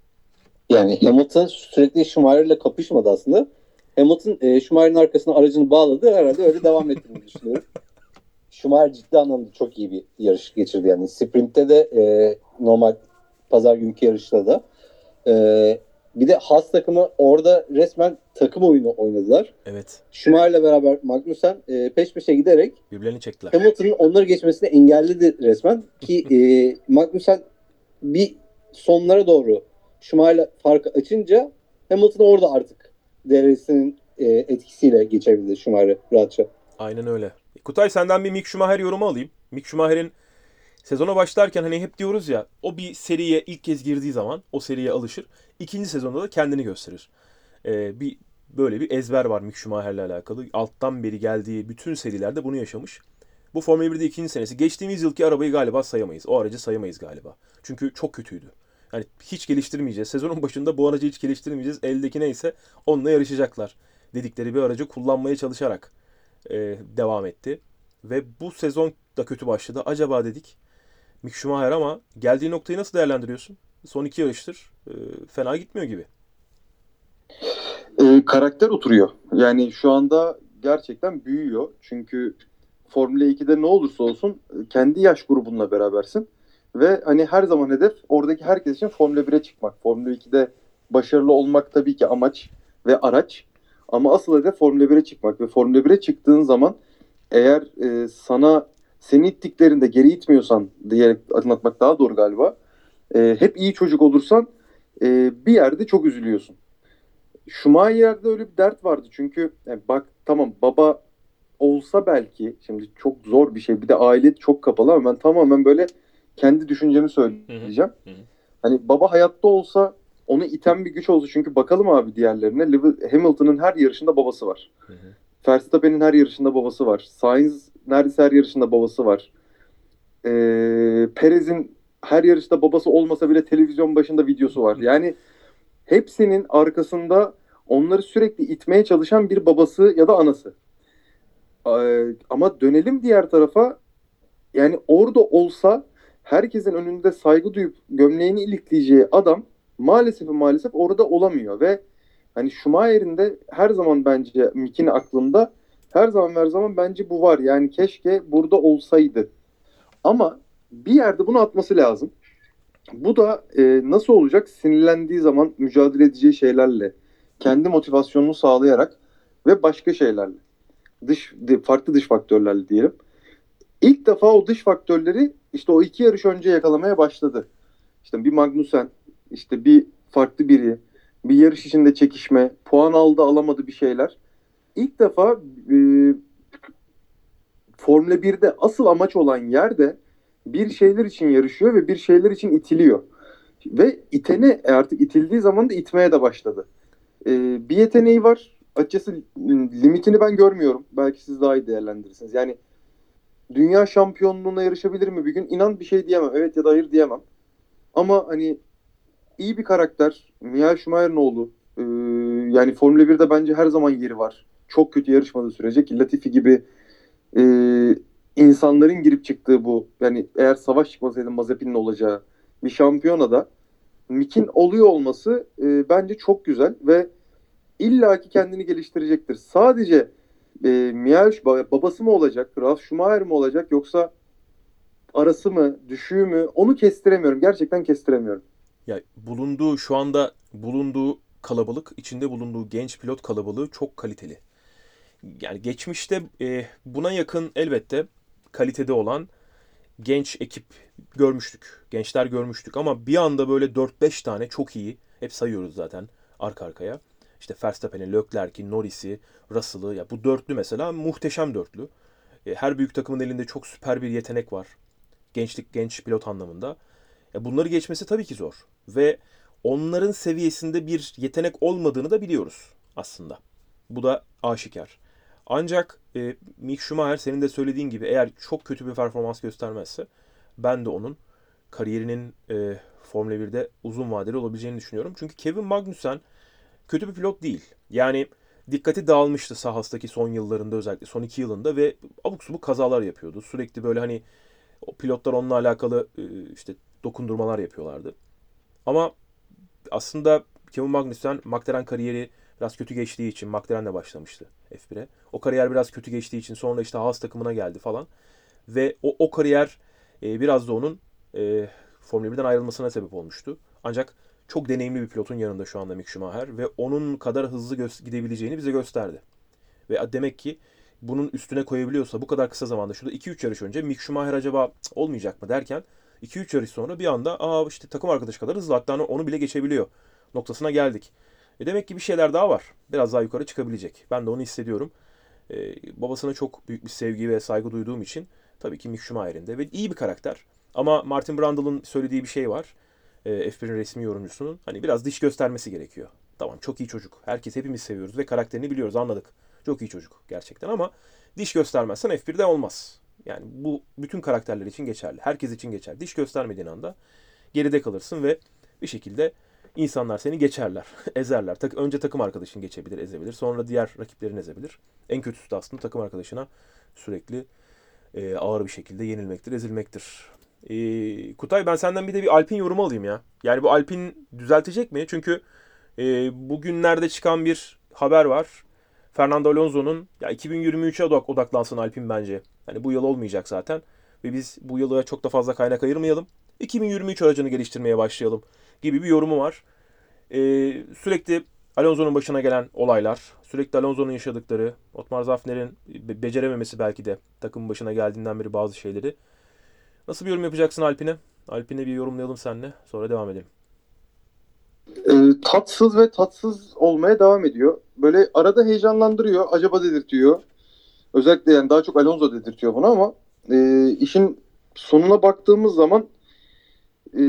Yani Hamilton sürekli Schumacher'le kapışmadı aslında. Hamilton e, Schumacher'in arkasına aracını bağladı. Herhalde öyle devam ettiğini düşünüyorum. Schumacher ciddi anlamda çok iyi bir yarış geçirdi. Yani sprintte de e, normal pazar günkü yarışta da. E, bir de Haas takımı orada resmen takım oyunu oynadılar. Evet. Schumacher'le beraber Magnussen e, peş peşe giderek Birbirlerini çektiler. Hamilton'ın onları geçmesini engelledi resmen. Ki e, Magnussen bir sonlara doğru Schumacher'le farkı açınca Hamilton orada artık DRS'inin e, etkisiyle geçebildi Schumacher'ı rahatça. Aynen öyle. Kutay senden bir Mick Schumacher yorumu alayım. Mick Schumacher'in sezona başlarken hani hep diyoruz ya o bir seriye ilk kez girdiği zaman o seriye alışır. İkinci sezonda da kendini gösterir. Ee, bir böyle bir ezber var Mick Schumacher'le alakalı. Alttan beri geldiği bütün serilerde bunu yaşamış. Bu Formula 1'de ikinci senesi. Geçtiğimiz yılki arabayı galiba sayamayız. O aracı sayamayız galiba. Çünkü çok kötüydü. Yani hiç geliştirmeyeceğiz. Sezonun başında bu aracı hiç geliştirmeyeceğiz. Eldeki neyse onunla yarışacaklar. Dedikleri bir aracı kullanmaya çalışarak e, devam etti. Ve bu sezon da kötü başladı. Acaba dedik Mick Schumacher ama geldiği noktayı nasıl değerlendiriyorsun? Son iki yarıştır e, fena gitmiyor gibi. E, karakter oturuyor. Yani şu anda gerçekten büyüyor. Çünkü Formula 2'de ne olursa olsun e, kendi yaş grubunla berabersin. Ve hani her zaman hedef oradaki herkes için Formula 1'e çıkmak. Formula 2'de başarılı olmak tabii ki amaç ve araç. Ama asıl hedef Formula 1'e çıkmak. Ve Formula 1'e çıktığın zaman eğer e, sana seni ittiklerinde geri itmiyorsan diyerek anlatmak daha doğru galiba. E, hep iyi çocuk olursan e, bir yerde çok üzülüyorsun. Schumacher'de öyle bir dert vardı çünkü yani bak tamam baba olsa belki şimdi çok zor bir şey bir de aile çok kapalı ama ben tamamen böyle kendi düşüncemi söyleyeceğim. Hı hı. Hani baba hayatta olsa onu iten bir güç olsa çünkü bakalım abi diğerlerine Hamilton'ın her yarışında babası var. Hı hı. Verstappen'in her yarışında babası var. Sainz neredeyse her yarışında babası var. Ee, Perez'in her yarışta babası olmasa bile televizyon başında videosu var. Yani hepsinin arkasında onları sürekli itmeye çalışan bir babası ya da anası. Ee, ama dönelim diğer tarafa. Yani orada olsa herkesin önünde saygı duyup gömleğini ilikleyeceği adam maalesef maalesef orada olamıyor ve hani Schumacher'in de her zaman bence Mick'in aklında her zaman her zaman bence bu var. Yani keşke burada olsaydı. Ama bir yerde bunu atması lazım. Bu da e, nasıl olacak? Sinirlendiği zaman mücadele edeceği şeylerle, kendi motivasyonunu sağlayarak ve başka şeylerle. Dış farklı dış faktörlerle diyelim. İlk defa o dış faktörleri işte o iki yarış önce yakalamaya başladı. İşte bir Magnussen, işte bir farklı biri, bir yarış içinde çekişme, puan aldı alamadı bir şeyler. İlk defa e, Formula 1'de asıl amaç olan yerde bir şeyler için yarışıyor ve bir şeyler için itiliyor. Ve itene artık itildiği zaman da itmeye de başladı. E, bir yeteneği var. Açıkçası limitini ben görmüyorum. Belki siz daha iyi değerlendirirsiniz. Yani dünya şampiyonluğuna yarışabilir mi bir gün? İnan bir şey diyemem. Evet ya da hayır diyemem. Ama hani iyi bir karakter. Michael Schumacher'in oğlu. Ee, yani Formula 1'de bence her zaman yeri var. Çok kötü yarışmadığı sürece ki Latifi gibi e, insanların girip çıktığı bu yani eğer savaş çıkmasaydı Mazepin'in olacağı bir şampiyonada Mick'in oluyor olması e, bence çok güzel ve illaki kendini geliştirecektir. Sadece e, Michael babası mı olacak, Ralf Schumacher mi olacak yoksa arası mı, düşüğü mü onu kestiremiyorum. Gerçekten kestiremiyorum. Ya bulunduğu şu anda bulunduğu kalabalık, içinde bulunduğu genç pilot kalabalığı çok kaliteli. Yani geçmişte e, buna yakın elbette kalitede olan genç ekip görmüştük. Gençler görmüştük ama bir anda böyle 4-5 tane çok iyi, hep sayıyoruz zaten arka arkaya. İşte Verstappen'i, Leclerc'i, Norris'i, Russell'ı ya bu dörtlü mesela muhteşem dörtlü. E, her büyük takımın elinde çok süper bir yetenek var. Gençlik, genç pilot anlamında. E, bunları geçmesi tabii ki zor. Ve onların seviyesinde bir yetenek olmadığını da biliyoruz aslında. Bu da aşikar. Ancak e, Mick Schumacher senin de söylediğin gibi eğer çok kötü bir performans göstermezse ben de onun kariyerinin e, Formula 1'de uzun vadeli olabileceğini düşünüyorum. Çünkü Kevin Magnussen kötü bir pilot değil. Yani dikkati dağılmıştı sahastaki son yıllarında özellikle son iki yılında ve abuk subuk kazalar yapıyordu. Sürekli böyle hani pilotlar onunla alakalı e, işte dokundurmalar yapıyorlardı. Ama aslında Kevin Magnussen McLaren kariyeri biraz kötü geçtiği için McLaren'le başlamıştı F1'e. O kariyer biraz kötü geçtiği için sonra işte Haas takımına geldi falan. Ve o, o kariyer e, biraz da onun e, Formula 1'den ayrılmasına sebep olmuştu. Ancak çok deneyimli bir pilotun yanında şu anda Mick Schumacher ve onun kadar hızlı gidebileceğini bize gösterdi. Ve demek ki bunun üstüne koyabiliyorsa bu kadar kısa zamanda şurada 2-3 yarış önce Mick Schumacher acaba olmayacak mı derken 2-3 yarış sonra bir anda aa işte takım arkadaşı kadar hızlı hatta onu bile geçebiliyor noktasına geldik. E demek ki bir şeyler daha var. Biraz daha yukarı çıkabilecek. Ben de onu hissediyorum. Ee, babasına çok büyük bir sevgi ve saygı duyduğum için tabii ki Mick Schumacher'in de ve iyi bir karakter. Ama Martin Brundle'ın söylediği bir şey var. E, F1'in resmi yorumcusunun. Hani biraz diş göstermesi gerekiyor. Tamam çok iyi çocuk. Herkes hepimiz seviyoruz ve karakterini biliyoruz anladık. Çok iyi çocuk gerçekten ama diş göstermezsen F1'de olmaz. Yani bu bütün karakterler için geçerli. Herkes için geçerli. Diş göstermediğin anda geride kalırsın ve bir şekilde insanlar seni geçerler, ezerler. Tak önce takım arkadaşın geçebilir, ezebilir. Sonra diğer rakiplerin ezebilir. En kötüsü de aslında takım arkadaşına sürekli e, ağır bir şekilde yenilmektir, ezilmektir. E, Kutay ben senden bir de bir Alpin yorumu alayım ya. Yani bu Alpin düzeltecek mi? Çünkü e, bugünlerde çıkan bir haber var. Fernando Alonso'nun ya 2023'e odak, odaklansın Alpin bence. Hani bu yıl olmayacak zaten. Ve biz bu yıla çok da fazla kaynak ayırmayalım. 2023 aracını geliştirmeye başlayalım gibi bir yorumu var. Ee, sürekli Alonso'nun başına gelen olaylar, sürekli Alonso'nun yaşadıkları, Otmar Zafner'in becerememesi belki de takımın başına geldiğinden beri bazı şeyleri. Nasıl bir yorum yapacaksın Alpine? Alpine bir yorumlayalım seninle. Sonra devam edelim. E, tatsız ve tatsız olmaya devam ediyor. Böyle arada heyecanlandırıyor, acaba dedirtiyor. Özellikle yani daha çok Alonso dedirtiyor bunu ama e, işin sonuna baktığımız zaman e,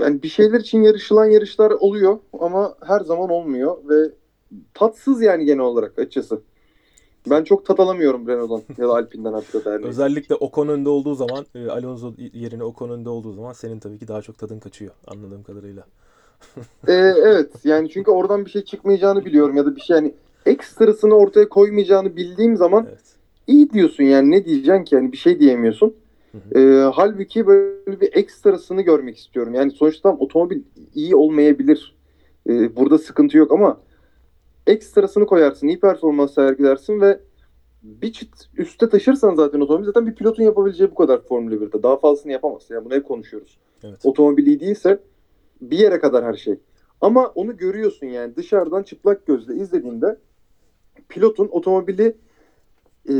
yani bir şeyler için yarışılan yarışlar oluyor ama her zaman olmuyor ve tatsız yani genel olarak açıkçası. Ben çok tat alamıyorum Renault'dan ya da Alpine'den hatta derneği. Özellikle Ocon önde olduğu zaman, e, Alonso yerine Ocon önde olduğu zaman senin tabii ki daha çok tadın kaçıyor anladığım kadarıyla. ee, evet yani çünkü oradan bir şey çıkmayacağını biliyorum ya da bir şey yani ekstrasını ortaya koymayacağını bildiğim zaman Evet. iyi diyorsun yani ne diyeceksin ki yani bir şey diyemiyorsun. Hı Ee, halbuki böyle bir ekstrasını görmek istiyorum. Yani sonuçta otomobil iyi olmayabilir. Ee, burada sıkıntı yok ama ekstrasını koyarsın, iyi performans sergilersin ve bir çıt üste taşırsan zaten otomobil zaten bir pilotun yapabileceği bu kadar Formula 1'de. Daha fazlasını yapamaz. Yani bunu hep konuşuyoruz. Evet. Otomobil iyi değilse bir yere kadar her şey. Ama onu görüyorsun yani dışarıdan çıplak gözle izlediğinde pilotun otomobili e,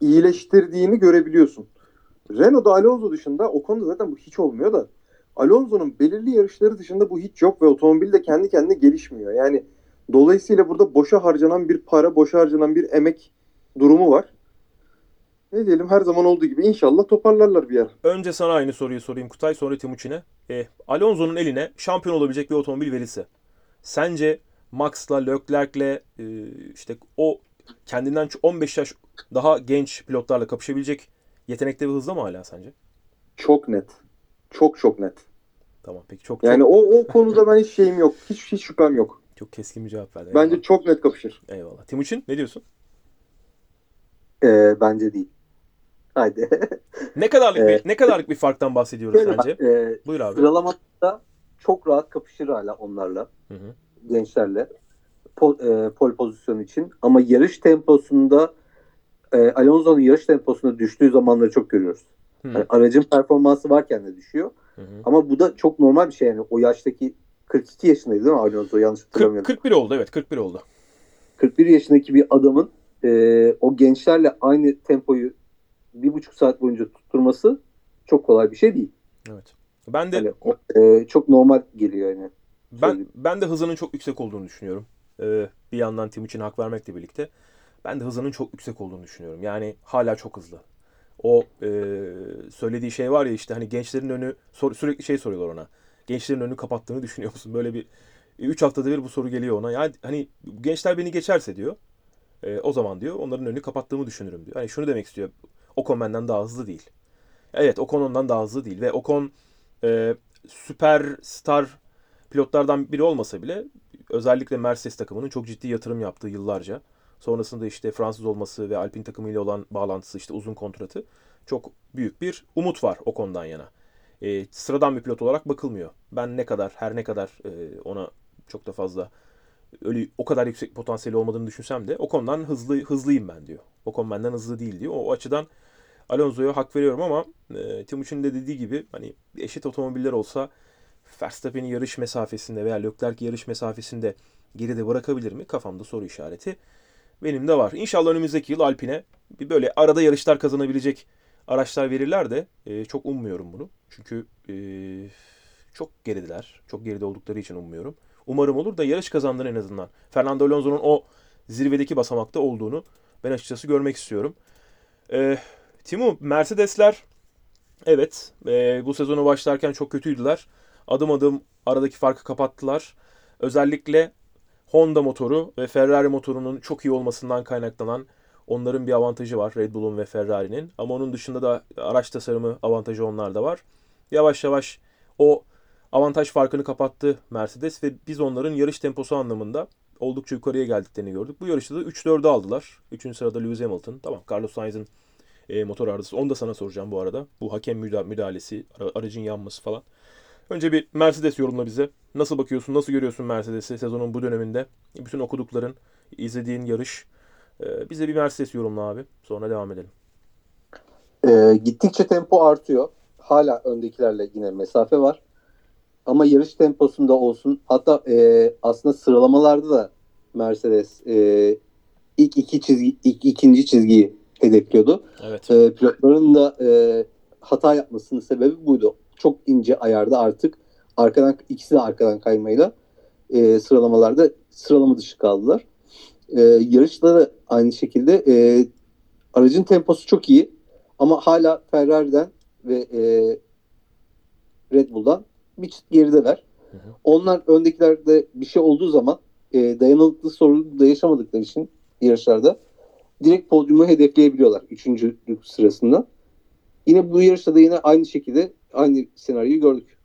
iyileştirdiğini görebiliyorsun. Renault'da Alonso dışında o konuda zaten bu hiç olmuyor da Alonso'nun belirli yarışları dışında bu hiç yok ve otomobil de kendi kendine gelişmiyor. Yani dolayısıyla burada boşa harcanan bir para, boşa harcanan bir emek durumu var. Ne diyelim her zaman olduğu gibi inşallah toparlarlar bir yer. Önce sana aynı soruyu sorayım Kutay, sonra Timuçin'e. E, Alonso'nun eline şampiyon olabilecek bir otomobil verilse, sence Max'la, Leclerc'le e, işte o kendinden 15 yaş daha genç pilotlarla kapışabilecek yetenekte ve hızda mı hala sence? Çok net. Çok çok net. Tamam peki çok Yani çok, o, o konuda ben hiç şeyim yok. Hiç hiç şüphem yok. Çok keskin bir cevap verdin. Bence Eyvallah. çok net kapışır. Eyvallah. Timuçin ne diyorsun? Ee, bence değil. Haydi. Ne kadarlık bir ne kadarlık bir farktan bahsediyoruz sence? Ee, Buyur abi. Sıralamada çok rahat kapışır hala onlarla. Hı hı. gençlerle pol, e, pol pozisyonu için. Ama yarış temposunda e, Alonso'nun yarış temposunda düştüğü zamanları çok görüyoruz. Hı. Yani aracın performansı varken de düşüyor. Hı hı. Ama bu da çok normal bir şey yani. O yaştaki 42 yaşındaydı değil mi Alonso? Yanlış 40, hatırlamıyorum. 41 oldu evet 41 oldu. 41 yaşındaki bir adamın e, o gençlerle aynı tempoyu bir buçuk saat boyunca tutturması çok kolay bir şey değil. Evet. Ben de Yani o, e, çok normal geliyor yani. Ben Söyleyeyim. ben de hızının çok yüksek olduğunu düşünüyorum. Ee, bir yandan Timuçin'e hak vermekle birlikte ben de hızının çok yüksek olduğunu düşünüyorum. Yani hala çok hızlı. O e, söylediği şey var ya işte hani gençlerin önü sor- sürekli şey soruyorlar ona. Gençlerin önünü kapattığını düşünüyor musun? Böyle bir 3 haftada bir bu soru geliyor ona. Yani hani gençler beni geçerse diyor. e, o zaman diyor onların önünü kapattığımı düşünürüm diyor. Hani şunu demek istiyor. Ocon benden daha hızlı değil. Evet Ocon ondan daha hızlı değil ve Ocon e, süperstar pilotlardan biri olmasa bile özellikle Mercedes takımının çok ciddi yatırım yaptığı yıllarca. Sonrasında işte Fransız olması ve Alpine takımıyla olan bağlantısı işte uzun kontratı çok büyük bir umut var o konudan yana. E, sıradan bir pilot olarak bakılmıyor. Ben ne kadar her ne kadar e, ona çok da fazla öyle o kadar yüksek potansiyeli olmadığını düşünsem de o konudan hızlı hızlıyım ben diyor. O konu benden hızlı değil diyor. O, o açıdan Alonso'ya hak veriyorum ama e, Timuçin'in de dediği gibi hani eşit otomobiller olsa Verstappen'i yarış mesafesinde veya Leclerc yarış mesafesinde geride bırakabilir mi? Kafamda soru işareti. Benim de var. İnşallah önümüzdeki yıl Alpine bir böyle arada yarışlar kazanabilecek araçlar verirler de e, çok ummuyorum bunu. Çünkü e, çok geridiler. Çok geride oldukları için ummuyorum. Umarım olur da yarış kazandığını en azından. Fernando Alonso'nun o zirvedeki basamakta olduğunu ben açıkçası görmek istiyorum. E, Timu, Mercedesler evet e, bu sezonu başlarken çok kötüydüler. Adım adım aradaki farkı kapattılar. Özellikle Honda motoru ve Ferrari motorunun çok iyi olmasından kaynaklanan onların bir avantajı var Red Bull'un ve Ferrari'nin. Ama onun dışında da araç tasarımı avantajı onlarda var. Yavaş yavaş o avantaj farkını kapattı Mercedes ve biz onların yarış temposu anlamında oldukça yukarıya geldiklerini gördük. Bu yarışta da 3-4'ü aldılar. 3. sırada Lewis Hamilton. Tamam Carlos Sainz'in e, motor arızası. Onu da sana soracağım bu arada. Bu hakem müda- müdahalesi, ara- aracın yanması falan. Önce bir Mercedes yorumla bize. Nasıl bakıyorsun, nasıl görüyorsun Mercedes'i sezonun bu döneminde? Bütün okudukların, izlediğin yarış. Ee, bize bir Mercedes yorumla abi. Sonra devam edelim. E, gittikçe tempo artıyor. Hala öndekilerle yine mesafe var. Ama yarış temposunda olsun. Hatta e, aslında sıralamalarda da Mercedes e, ilk iki çizgi, ilk ikinci çizgiyi hedefliyordu. Evet. E, pilotların da e, hata yapmasının sebebi buydu. Çok ince ayarda artık arkadan ikisi de arkadan kaymayla e, sıralamalarda sıralama dışı kaldılar. E, yarışta da aynı şekilde e, aracın temposu çok iyi ama hala Ferrari'den ve e, Red Bull'dan bir çıt gerideler. Hı hı. Onlar öndekilerde bir şey olduğu zaman e, dayanıklı sorunu da yaşamadıkları için yarışlarda direkt podyumu hedefleyebiliyorlar üçüncülük sırasında. Yine bu yarışta da yine aynı şekilde aynı senaryoyu gördük.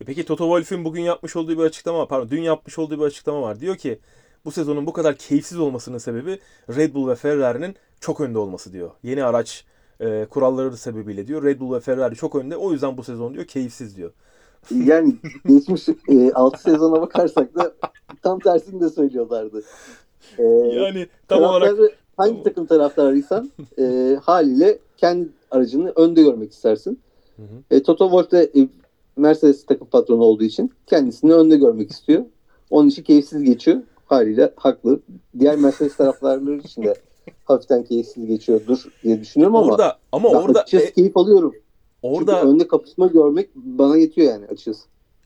E peki Toto Wolff'ün bugün yapmış olduğu bir açıklama var. Pardon, dün yapmış olduğu bir açıklama var. Diyor ki bu sezonun bu kadar keyifsiz olmasının sebebi Red Bull ve Ferrari'nin çok önde olması diyor. Yeni araç e, kuralları sebebiyle diyor. Red Bull ve Ferrari çok önde. O yüzden bu sezon diyor keyifsiz diyor. Yani geçmiş e, 6 sezona bakarsak da tam tersini de söylüyorlardı. E, Yani tam olarak hangi Tamam. takım taraftarıysan e, haliyle kendi aracını önde görmek istersin. Hı hı. E, Toto Wolff de e, Mercedes takım patronu olduğu için kendisini önde görmek istiyor. Onun için keyifsiz geçiyor. Haliyle haklı. Diğer Mercedes taraftarları için de hafiften keyifsiz geçiyordur diye düşünüyorum ama orada ama orada açıkçası e, keyif alıyorum. orada Çünkü önde kapışma görmek bana yetiyor yani açıkçası.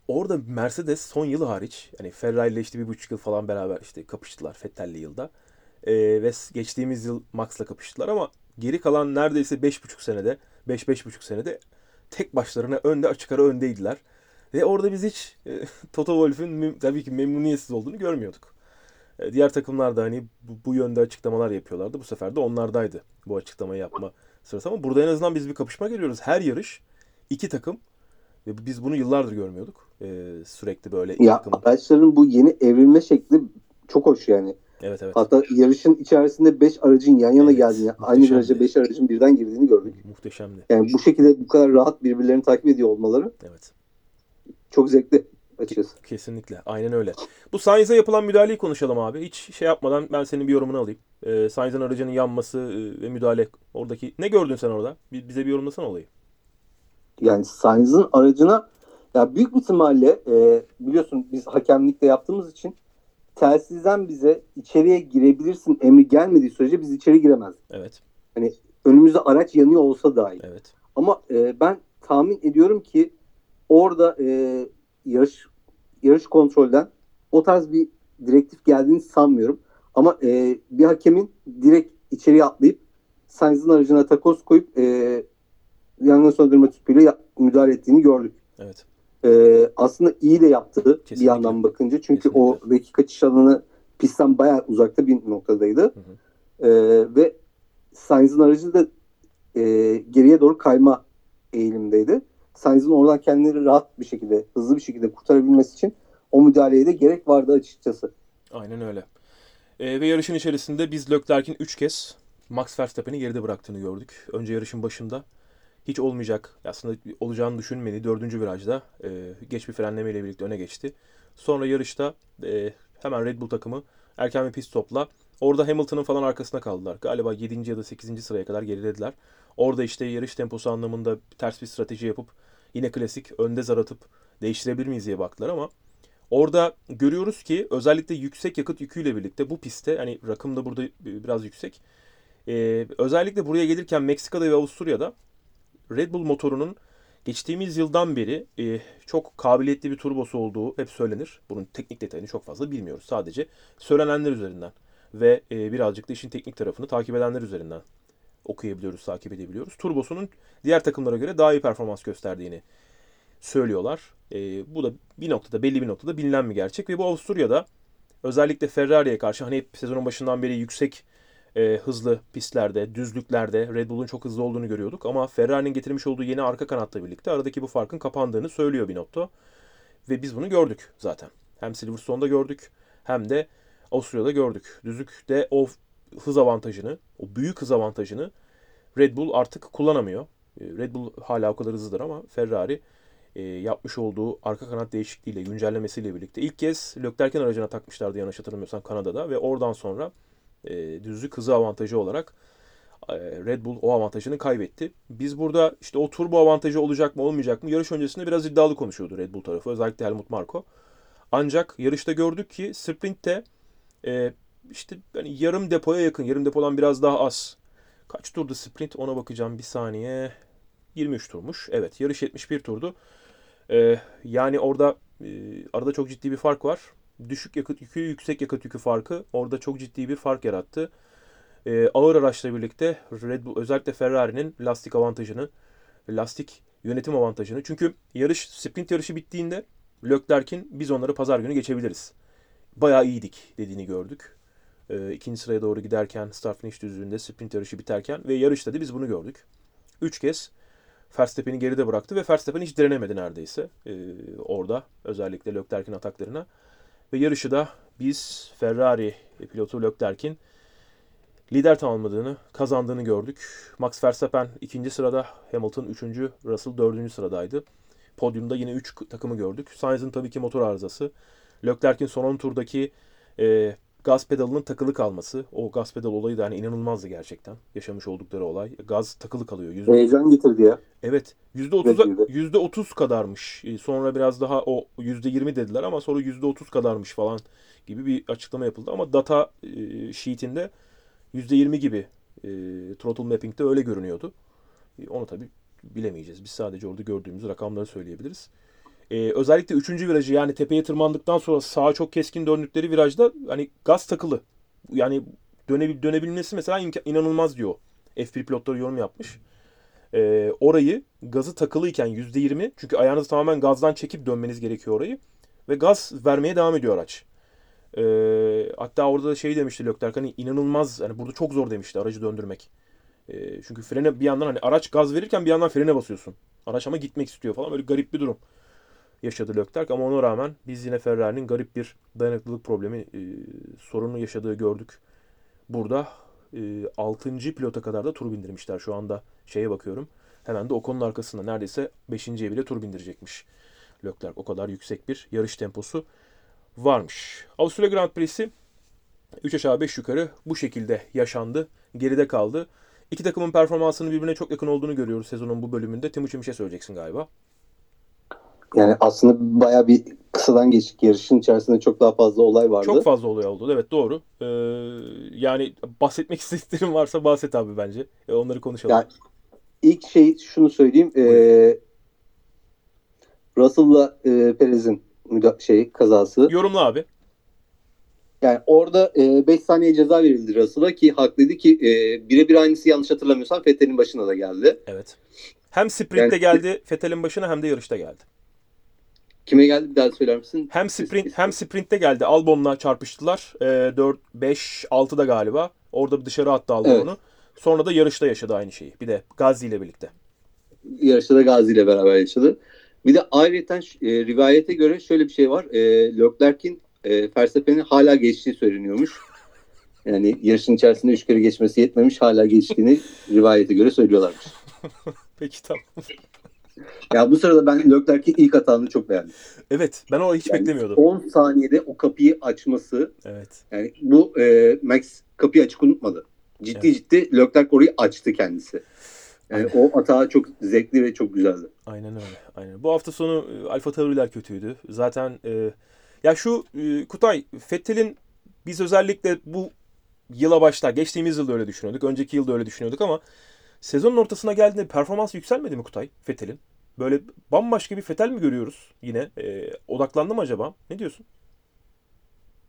orada Mercedes son yılı hariç yani Ferrari ile işte bir buçuk yıl falan beraber işte kapıştılar Vettel'li yılda. Ee, ve geçtiğimiz yıl Max'la kapıştılar ama geri kalan neredeyse beş buçuk senede beş beş buçuk senede tek başlarına önde açık ara öndeydiler. Ve orada biz hiç e, Toto Wolff'ün tabii ki memnuniyetsiz olduğunu görmüyorduk. E, diğer takımlar da hani bu, bu yönde açıklamalar yapıyorlardı. Bu sefer de onlardaydı bu açıklamayı yapma sırası. Ama burada en azından biz bir kapışma görüyoruz. Her yarış iki takım ve biz bunu yıllardır görmüyorduk. E, sürekli böyle iki Ya takım. araçların bu yeni evrilme şekli çok hoş yani. Evet evet. Hatta yarışın içerisinde 5 aracın yan yana Evet, geldiğini, aynı viraja 5 aracın birden girdiğini gördük. Muhteşemdi. Yani bu şekilde bu kadar rahat birbirlerini takip ediyor olmaları Evet. çok zevkli açıkçası. Kesinlikle. Aynen öyle. Bu Sainz'e yapılan müdahaleyi konuşalım abi. Hiç şey yapmadan ben senin bir yorumunu alayım. Ee, Sainz'in aracının yanması e, ve müdahale oradaki. Ne gördün sen orada? Bir- Bize bir yorumlasana olayı. Yani Sainz'ın aracına ya büyük bir ihtimalle e, biliyorsun biz hakemlikte yaptığımız için telsizden bize içeriye girebilirsin emri gelmediği sürece biz içeri giremezdik. Evet. Önümüzde araç yanıyor olsa dahi. Evet. Ama e, ben tahmin ediyorum ki orada e, yarış yarış kontrolden o tarz bir direktif geldiğini sanmıyorum. Ama e, bir hakemin direkt içeriye atlayıp Sainz'ın aracına takoz koyup e, yangın söndürme tüpüyle müdahale ettiğini gördük. Evet. E, aslında iyi de yaptı bir Kesinlikle. yandan bakınca. Çünkü Kesinlikle. o veki kaçış alanı pistten bayağı uzakta bir noktadaydı. Hı hı. E, ve Sainz'ın aracı da e, geriye doğru kayma eğilimdeydi. Sainz'ın oradan kendini rahat bir şekilde, hızlı bir şekilde kurtarabilmesi için o müdahaleye de gerek vardı açıkçası. Aynen öyle. Ee, ve yarışın içerisinde biz Leclerc'in 3 kez Max Verstappen'i geride bıraktığını gördük. Önce yarışın başında hiç olmayacak, aslında olacağını düşünmedi. Dördüncü virajda e, geç bir frenlemeyle birlikte öne geçti. Sonra yarışta e, hemen Red Bull takımı erken bir pit stopla orada Hamilton'ın falan arkasına kaldılar. Galiba 7. ya da 8. sıraya kadar gerilediler. Orada işte yarış temposu anlamında ters bir strateji yapıp yine klasik önde zar atıp değiştirebilir miyiz diye baktılar ama Orada görüyoruz ki özellikle yüksek yakıt yüküyle birlikte bu pistte hani rakım da burada biraz yüksek. Ee, özellikle buraya gelirken Meksika'da ve Avusturya'da Red Bull motorunun geçtiğimiz yıldan beri e, çok kabiliyetli bir turbosu olduğu hep söylenir. Bunun teknik detayını çok fazla bilmiyoruz. Sadece söylenenler üzerinden ve e, birazcık da işin teknik tarafını takip edenler üzerinden okuyabiliyoruz, takip edebiliyoruz. Turbosunun diğer takımlara göre daha iyi performans gösterdiğini söylüyorlar. E, bu da bir noktada belli bir noktada bilinen bir gerçek ve bu Avusturya'da özellikle Ferrari'ye karşı hani hep sezonun başından beri yüksek e, hızlı pistlerde, düzlüklerde Red Bull'un çok hızlı olduğunu görüyorduk ama Ferrari'nin getirmiş olduğu yeni arka kanatla birlikte aradaki bu farkın kapandığını söylüyor Binotto. Ve biz bunu gördük zaten. Hem Silverstone'da gördük hem de Avusturya'da gördük. Düzlükte o hız avantajını, o büyük hız avantajını Red Bull artık kullanamıyor. E, Red Bull hala o kadar hızlıdır ama Ferrari e, yapmış olduğu arka kanat değişikliğiyle, güncellemesiyle birlikte ilk kez Leclerc'in aracına takmışlardı yanlış hatırlamıyorsam Kanada'da ve oradan sonra e, düzlük hızı avantajı olarak e, Red Bull o avantajını kaybetti. Biz burada işte o turbo avantajı olacak mı olmayacak mı yarış öncesinde biraz iddialı konuşuyordu Red Bull tarafı özellikle Helmut Marko. Ancak yarışta gördük ki sprintte e, işte hani yarım depoya yakın, yarım depodan biraz daha az. Kaç turdu sprint ona bakacağım bir saniye. 23 turmuş. Evet yarış 71 turdu. Ee, yani orada e, arada çok ciddi bir fark var. Düşük yakıt yükü, yüksek yakıt yükü farkı orada çok ciddi bir fark yarattı. Ee, ağır araçla birlikte Red Bull özellikle Ferrari'nin lastik avantajını, lastik yönetim avantajını. Çünkü yarış sprint yarışı bittiğinde Leclerc'in biz onları pazar günü geçebiliriz. Bayağı iyiydik dediğini gördük. Ee, ikinci sıraya doğru giderken start finish düzlüğünde sprint yarışı biterken ve yarışta da biz bunu gördük. Üç kez Verstappen'i geride bıraktı ve Verstappen hiç direnemedi neredeyse ee, orada özellikle Leclerc'in ataklarına. Ve yarışı da biz Ferrari pilotu Leclerc'in lider tamamladığını, kazandığını gördük. Max Verstappen ikinci sırada, Hamilton üçüncü, Russell dördüncü sıradaydı. Podyumda yine üç takımı gördük. Sainz'ın tabii ki motor arızası. Leclerc'in son 10 turdaki e, gaz pedalının takılı kalması. O gaz pedal olayı da hani inanılmazdı gerçekten. Yaşamış oldukları olay. Gaz takılı kalıyor. Yüzde, Heyecan getirdi ya. evet. %30'a, Dediğinde. %30 kadarmış. E, Sonra biraz daha o %20 dediler ama sonra %30 kadarmış falan gibi bir açıklama yapıldı. Ama data e, sheet'inde %20 gibi e, throttle mapping'de öyle görünüyordu. E, onu tabii bilemeyeceğiz. Biz sadece orada gördüğümüz rakamları söyleyebiliriz. E, özellikle 3. virajı yani tepeye tırmandıktan sonra sağa çok keskin döndükleri virajda hani gaz takılı. Yani dönebil dönebilmesi mesela inanılmaz diyor. F1 pilotları yorum yapmış. E, orayı gazı takılıyken %20 çünkü ayağınızı tamamen gazdan çekip dönmeniz gerekiyor orayı. Ve gaz vermeye devam ediyor araç. E, hatta orada da şey demişti Leclerc hani inanılmaz hani burada çok zor demişti aracı döndürmek. E, çünkü frene bir yandan hani araç gaz verirken bir yandan frene basıyorsun. Araç ama gitmek istiyor falan böyle garip bir durum yaşadı Leclerc ama ona rağmen biz yine Ferrari'nin garip bir dayanıklılık problemi e, sorunu yaşadığı gördük. Burada e, 6. pilota kadar da tur bindirmişler şu anda şeye bakıyorum. Hemen de Ocon'un arkasında neredeyse 5.ye bile tur bindirecekmiş. Leclerc o kadar yüksek bir yarış temposu varmış. Avusturya Grand Prix'si 3 aşağı 5 yukarı bu şekilde yaşandı. Geride kaldı. İki takımın performansının birbirine çok yakın olduğunu görüyoruz sezonun bu bölümünde. Timuçin bir şey söyleyeceksin galiba. Yani aslında baya bir kısadan geçtik. Yarışın içerisinde çok daha fazla olay vardı. Çok fazla olay oldu. Evet doğru. Ee, yani bahsetmek istediklerin varsa bahset abi bence. E, onları konuşalım. Ya, İlk şey şunu söyleyeyim. E, Russell'la e, Perez'in şey kazası. Yorumla abi. Yani orada 5 saniye ceza verildi Russell'a ki haklıydı ki e, birebir aynısı yanlış hatırlamıyorsam Vettel'in başına da geldi. Evet. Hem sprintte Yani- geldi Fethel'in başına hem de yarışta geldi. Kime geldi bir daha söyler misin? Hem sprint hem sprintte geldi. Albon'la çarpıştılar. Ee, 4 5 6'da galiba. Orada bir dışarı attı Albon'u. Evet. Sonra da yarışta yaşadı aynı şeyi. Bir de Gazi ile birlikte. Yarışta da Gazi ile beraber yaşadı. Bir de ayrıca e, rivayete göre şöyle bir şey var. E, Leclerc'in e, Verstappen'i hala geçtiği söyleniyormuş. Yani yarışın içerisinde üç kere geçmesi yetmemiş hala geçtiğini rivayete göre söylüyorlarmış. Peki tamam. Ya bu sırada ben Leclerc'in ilk hatanı çok beğendim. Evet. Ben onu hiç Yani beklemiyordum. 10 saniyede o kapıyı açması Evet. yani bu e, Max kapıyı açık unutmadı. Ciddi Evet. ciddi Leclerc orayı açtı kendisi. Yani o hata çok zevkli ve çok güzeldi. Aynen öyle. Aynen. Bu hafta sonu e, Alfa Tauri'ler kötüydü. Zaten e, ya şu e, Kutay Fettel'in biz özellikle bu yıla başlar. Geçtiğimiz yılda öyle düşünüyorduk. Önceki yılda öyle düşünüyorduk ama sezonun ortasına geldiğinde performans yükselmedi mi Kutay Fettel'in? Böyle bambaşka bir Fettel mi görüyoruz yine? E, odaklandı mı acaba? Ne diyorsun?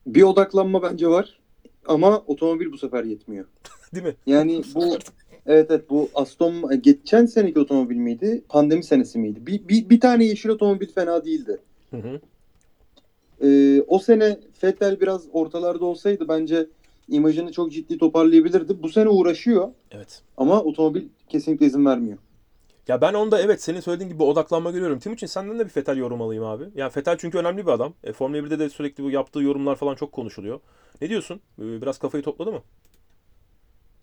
Bir odaklanma bence var ama otomobil bu sefer yetmiyor. Değil mi? Yani bu evet evet bu Aston geçen seneki otomobil miydi? Pandemi senesi miydi? Bir, bir, bir tane yeşil otomobil fena değildi. Hı hı. Ee, o sene Vettel biraz ortalarda olsaydı bence imajını çok ciddi toparlayabilirdi. Bu sene uğraşıyor Evet. ama otomobil kesinlikle izin vermiyor. Ya ben onda evet senin söylediğin gibi odaklanma görüyorum. Timuçin senden de bir Fettel yorum alayım abi. Ya Fettel çünkü önemli bir adam. E, Formula 1'de de sürekli bu yaptığı yorumlar falan çok konuşuluyor. Ne diyorsun? E, Biraz kafayı topladı mı?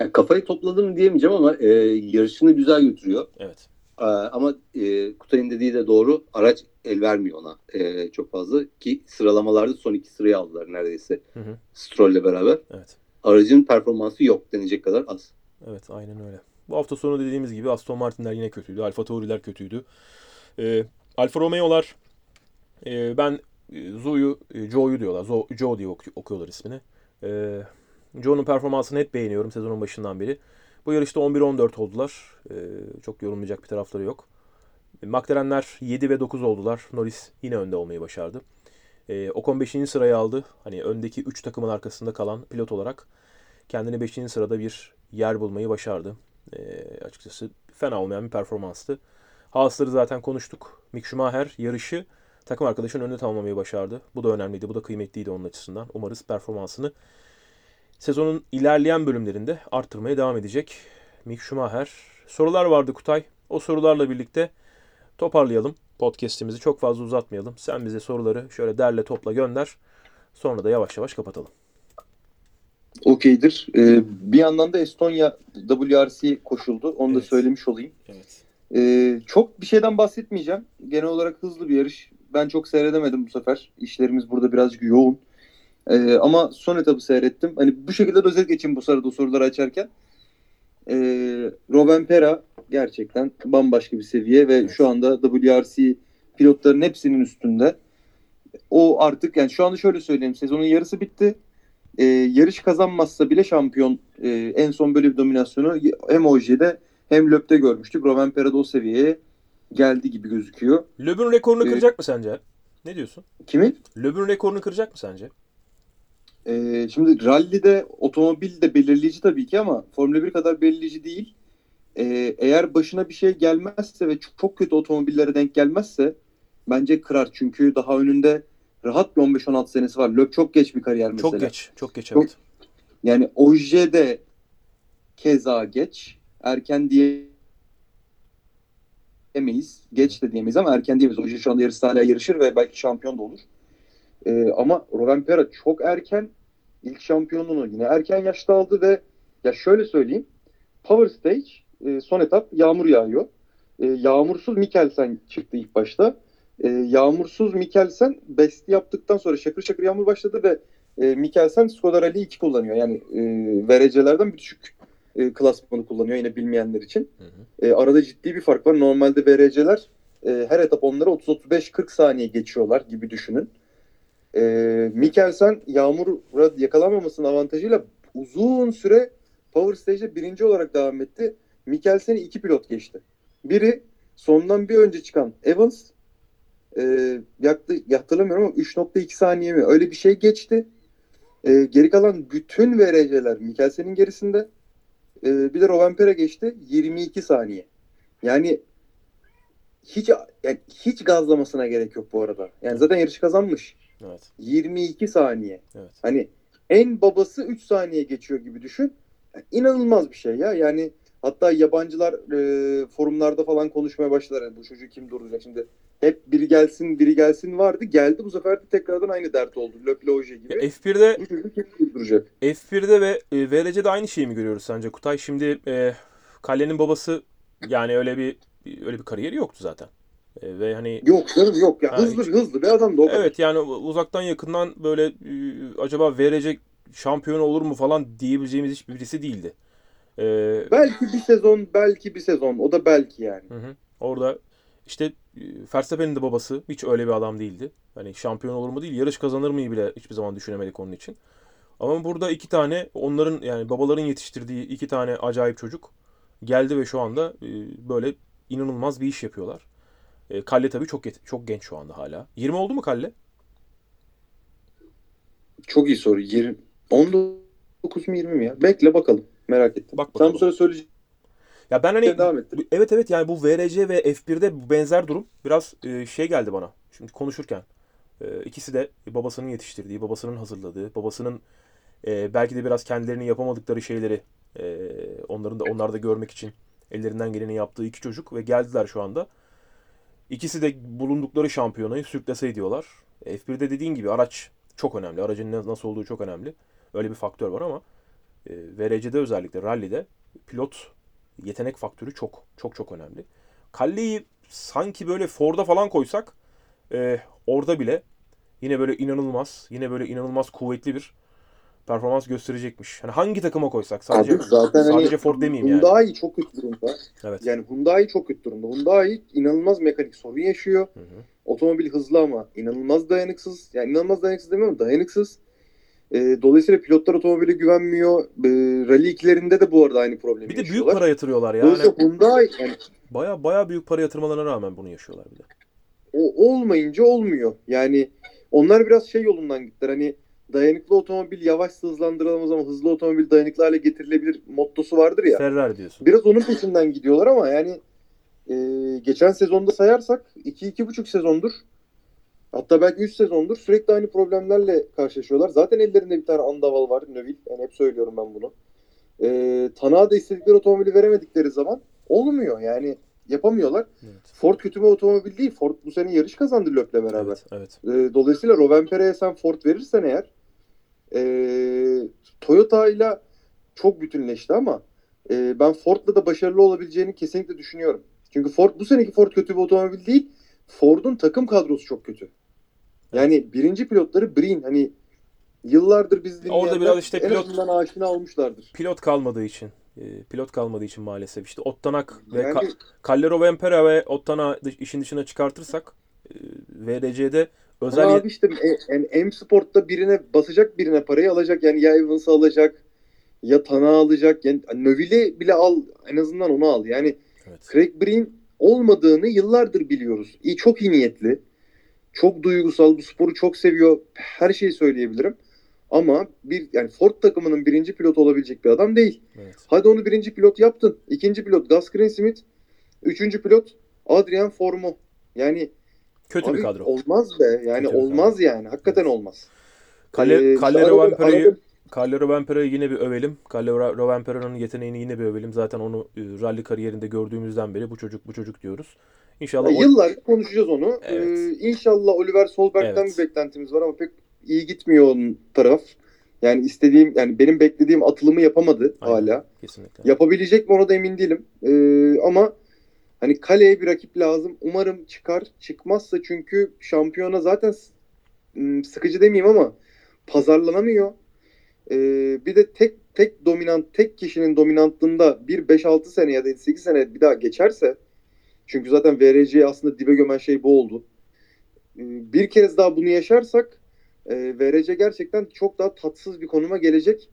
Yani kafayı topladım diyemeyeceğim ama e, yarışını güzel götürüyor. Evet. Ee, ama e, Kutay'ın dediği de doğru. Araç el vermiyor ona e, çok fazla. Ki sıralamalarda son iki sırayı aldılar neredeyse. Hı hı. Stroll'le beraber. Evet. Aracın performansı yok denecek kadar az. Evet aynen öyle. Bu hafta sonu dediğimiz gibi Aston Martin'ler yine kötüydü. Alfa Tauri'ler kötüydü. Ee, Alfa Romeo'lar e, ben e, Zoo'yu, e, Joe'yu diyorlar. Zo, Joe diye oku- okuyorlar ismini. Ee, Joe'nun performansını hep beğeniyorum sezonun başından beri. Bu yarışta 11-14 oldular. Ee, çok yorulmayacak bir tarafları yok. McLaren'ler 7 ve 9 oldular. Norris yine önde olmayı başardı. Ee, Ocon 5. sırayı aldı. Hani öndeki 3 takımın arkasında kalan pilot olarak kendini 5. sırada bir yer bulmayı başardı. Ee, açıkçası fena olmayan bir performanstı. Haas'ları zaten konuştuk. Mick Schumacher yarışı takım arkadaşının önünde tamamlamayı başardı. Bu da önemliydi. Bu da kıymetliydi onun açısından. Umarız performansını sezonun ilerleyen bölümlerinde arttırmaya devam edecek. Mick Schumacher. Sorular vardı Kutay. O sorularla birlikte toparlayalım podcast'imizi. Çok fazla uzatmayalım. Sen bize soruları şöyle derle topla gönder. Sonra da yavaş yavaş kapatalım. Okeydir. Ee, bir yandan da Estonya WRC koşuldu. Onu da Evet. söylemiş olayım. Evet. Ee, çok bir şeyden bahsetmeyeceğim. Genel olarak hızlı bir yarış. Ben çok seyredemedim bu sefer. İşlerimiz burada birazcık yoğun. Ee, ama son etabı seyrettim. Hani bu şekilde de özet geçeyim bu sırada soruları açarken. Ee, Rovanpera gerçekten bambaşka bir seviye ve şu anda WRC pilotların hepsinin üstünde. O artık yani şu anda şöyle söyleyeyim sezonun yarısı bitti. Ee, yarış kazanmazsa bile şampiyon. Ee, en son böyle bir dominasyonu hem Oje'de hem Löp'te görmüştük. Rovanpera da o seviyeye geldi gibi gözüküyor. Löb'ün rekorunu Ee, kıracak mı sence? Ne diyorsun? Kimin? Löb'ün rekorunu kıracak mı sence? Ee, şimdi rally'de otomobil de belirleyici tabii ki ama Formula 1 kadar belirleyici değil. Ee, eğer başına bir şey gelmezse ve çok, çok kötü otomobillere denk gelmezse bence kırar. Çünkü daha önünde rahat bir 15-16 senesi var. Löp çok geç bir kariyer mesela. Çok geç. Çok geç Çok- evet. Yani Oje de keza geç. Erken diyemeyiz. Geç de diyemeyiz ama erken diyemeyiz. Oje şu anda yarışta hala yarışır ve belki şampiyon da olur. Ee, ama Rovanpera çok erken ilk şampiyonluğunu yine erken yaşta aldı ve ya şöyle söyleyeyim. Power Stage e, son etap yağmur yağıyor. E, yağmursuz Mikkelsen çıktı ilk başta. E, yağmursuz Mikkelsen besti yaptıktan sonra şakır şakır yağmur başladı ve e, Mikkelsen Skoda Rally 2 kullanıyor. Yani e, verecelerden bir düşük e, klasmanı kullanıyor yine bilmeyenler için. Hı hı. E, arada ciddi bir fark var. Normalde VRC'ler e, her etap onlara 30-35-40 saniye geçiyorlar gibi düşünün. E, Mikkelsen yağmura yakalanmamasının avantajıyla uzun süre Power Stage'de birinci olarak devam etti. Mikkelsen'i iki pilot geçti. Biri sondan bir önce çıkan Evans e, yaktı, hatırlamıyorum ama 3.2 saniye mi öyle bir şey geçti. E, geri kalan bütün VRC'ler Mikkelsen'in gerisinde. E, bir de Rovanpera geçti 22 saniye. Yani hiç yani hiç gazlamasına gerek yok bu arada. Yani zaten yarışı kazanmış. Evet. 22 saniye. Evet. Hani en babası 3 saniye geçiyor gibi düşün. Yani inanılmaz bir şey ya. Yani hatta yabancılar e, forumlarda falan konuşmaya başladılar. Yani bu çocuğu kim durduracak şimdi? Hep biri gelsin biri gelsin vardı. Geldi bu sefer de tekrardan aynı dert oldu. Löp Loje gibi. Ya F1'de bu çocuğu kim durduracak? F1'de ve e, VRC'de aynı şeyi mi görüyoruz sence Kutay? Şimdi e, Kalle'nin babası yani öyle bir öyle bir kariyeri yoktu zaten. E, ve hani Yok canım yok ya. Ha, hızlı hızlı bir adam da o kadar. evet yani uzaktan yakından böyle e, acaba VRC şampiyon olur mu falan diyebileceğimiz hiçbir birisi değildi. E, Belki bir sezon, belki bir sezon. O da belki yani. Hı hı. Orada işte Verstappen'in de babası hiç öyle bir adam değildi. Hani şampiyon olur mu değil, yarış kazanır mıyı bile hiçbir zaman düşünemedik onun için. Ama burada iki tane onların yani babaların yetiştirdiği iki tane acayip çocuk geldi ve şu anda böyle inanılmaz bir iş yapıyorlar. E, Kalle tabii çok çok genç şu anda hala. 20 oldu mu Kalle? Çok iyi soru. 20, 19 mu 20 mi ya? Bekle bakalım. Merak ettim. Bak bakalım. bu sıra söyleyeceğin Ya ben hani devam ettir. Bu- Evet evet yani bu VRC ve F1'de bu benzer durum biraz e, şey geldi bana. Şimdi konuşurken e, ikisi de babasının yetiştirdiği, babasının hazırladığı, babasının e, belki de biraz kendilerini yapamadıkları şeyleri e, onların da onlar da görmek için ellerinden geleni yaptığı iki çocuk ve geldiler şu anda. İkisi de bulundukları şampiyonayı sürklase ediyorlar. F1'de dediğin gibi araç çok önemli. Aracın nasıl olduğu çok önemli. Öyle bir faktör var ama e, VRC'de özellikle rally'de pilot yetenek faktörü çok çok çok önemli. Kalleyi sanki böyle Ford'a falan koysak e, orada bile yine böyle inanılmaz, yine böyle inanılmaz kuvvetli bir performans gösterecekmiş. Hani hangi takıma koysak sadece Abi zaten sadece hani Ford demeyeyim yani. Hyundai çok kötü durumda. Evet. Yani Hyundai çok kötü durumda. Hyundai inanılmaz mekanik sorun yaşıyor. Hı hı. Otomobil hızlı ama inanılmaz dayanıksız. Yani inanılmaz dayanıksız demiyorum dayanıksız. Ee, dolayısıyla pilotlar otomobile güvenmiyor. Ee, Rally 2'lerinde de bu arada aynı problemi Bir de büyük yaşıyorlar. para yatırıyorlar yani. Dolayısıyla Hyundai yani Baya baya büyük para yatırmalarına rağmen bunu yaşıyorlar bir de. o olmayınca olmuyor. Yani onlar biraz şey yolundan gittiler. Hani dayanıklı otomobil yavaşsa hızlandırılamaz ama hızlı otomobil dayanıklı hale getirilebilir mottosu vardır ya. Ferrari diyorsun. Biraz onun peşinden gidiyorlar ama yani e, geçen sezonda sayarsak 2-2,5 sezondur hatta belki 3 sezondur sürekli aynı problemlerle karşılaşıyorlar. Zaten ellerinde bir tane andaval var Neville. Yani hep söylüyorum ben bunu. E, Tanığa da istedikleri otomobili veremedikleri zaman olmuyor yani yapamıyorlar. Evet. Ford kötü bir otomobil değil. Ford bu sene yarış kazandı Löp'le beraber. Evet, evet. E, dolayısıyla Rovanpere'ye sen Ford verirsen eğer e, Toyota ile çok bütünleşti ama e, ben Ford'la da başarılı olabileceğini kesinlikle düşünüyorum. Çünkü Ford bu seneki Ford kötü bir otomobil değil. Ford'un takım kadrosu çok kötü. Yani birinci pilotları Breen hani yıllardır biz Orada biraz işte en pilot- aşina olmuşlardır. Pilot kalmadığı için. e, Pilot kalmadığı için maalesef. İşte Ottanak ve Yani Ka- Callero Vempera ve Ottana işin dışına çıkartırsak e, VRC'de özel Ama abi işte e- yani M Sport'ta birine basacak birine parayı alacak. Yani ya Evans'ı alacak ya Tana alacak. Yani Növille'i bile al en azından onu al. Yani Evet. Craig Breen olmadığını yıllardır biliyoruz. İyi, çok iyi niyetli. Çok duygusal. Bu sporu çok seviyor. Her şeyi söyleyebilirim. Ama bir yani Ford takımının birinci pilotu olabilecek bir adam değil. Evet. Hadi onu birinci pilot yaptın. İkinci pilot Gus Greensmith. Üçüncü pilot Adrian Formo. Yani Kötü abi bir kadro. olmaz be. Yani Kötü olmaz yani. Hakikaten olmaz. Calle- Ee, Vampera'yı arada- Callero Vampera'yı yine bir övelim. Callero Vampera'nın yeteneğini yine bir övelim. Zaten onu e, rally kariyerinde gördüğümüzden beri bu çocuk bu çocuk diyoruz. İnşallah o- Yıllar konuşacağız onu. Evet. Ee, inşallah Oliver Solberg'den Evet. bir beklentimiz var ama pek iyi gitmiyor onun taraf. Yani istediğim yani benim beklediğim atılımı yapamadı Aynen. hala. kesinlikle. Yapabilecek mi ona da emin değilim. Ee, ama hani kaleye bir rakip lazım. Umarım çıkar. Çıkmazsa çünkü şampiyona zaten s- m, sıkıcı demeyeyim ama pazarlanamıyor. Ee, bir de tek tek dominant tek kişinin dominantlığında bir 5-6 sene ya da 8 sene bir daha geçerse çünkü zaten VRC'yi aslında dibe gömen şey bu oldu. Ee, bir kez daha bunu yaşarsak e, VRC gerçekten çok daha tatsız bir konuma gelecek.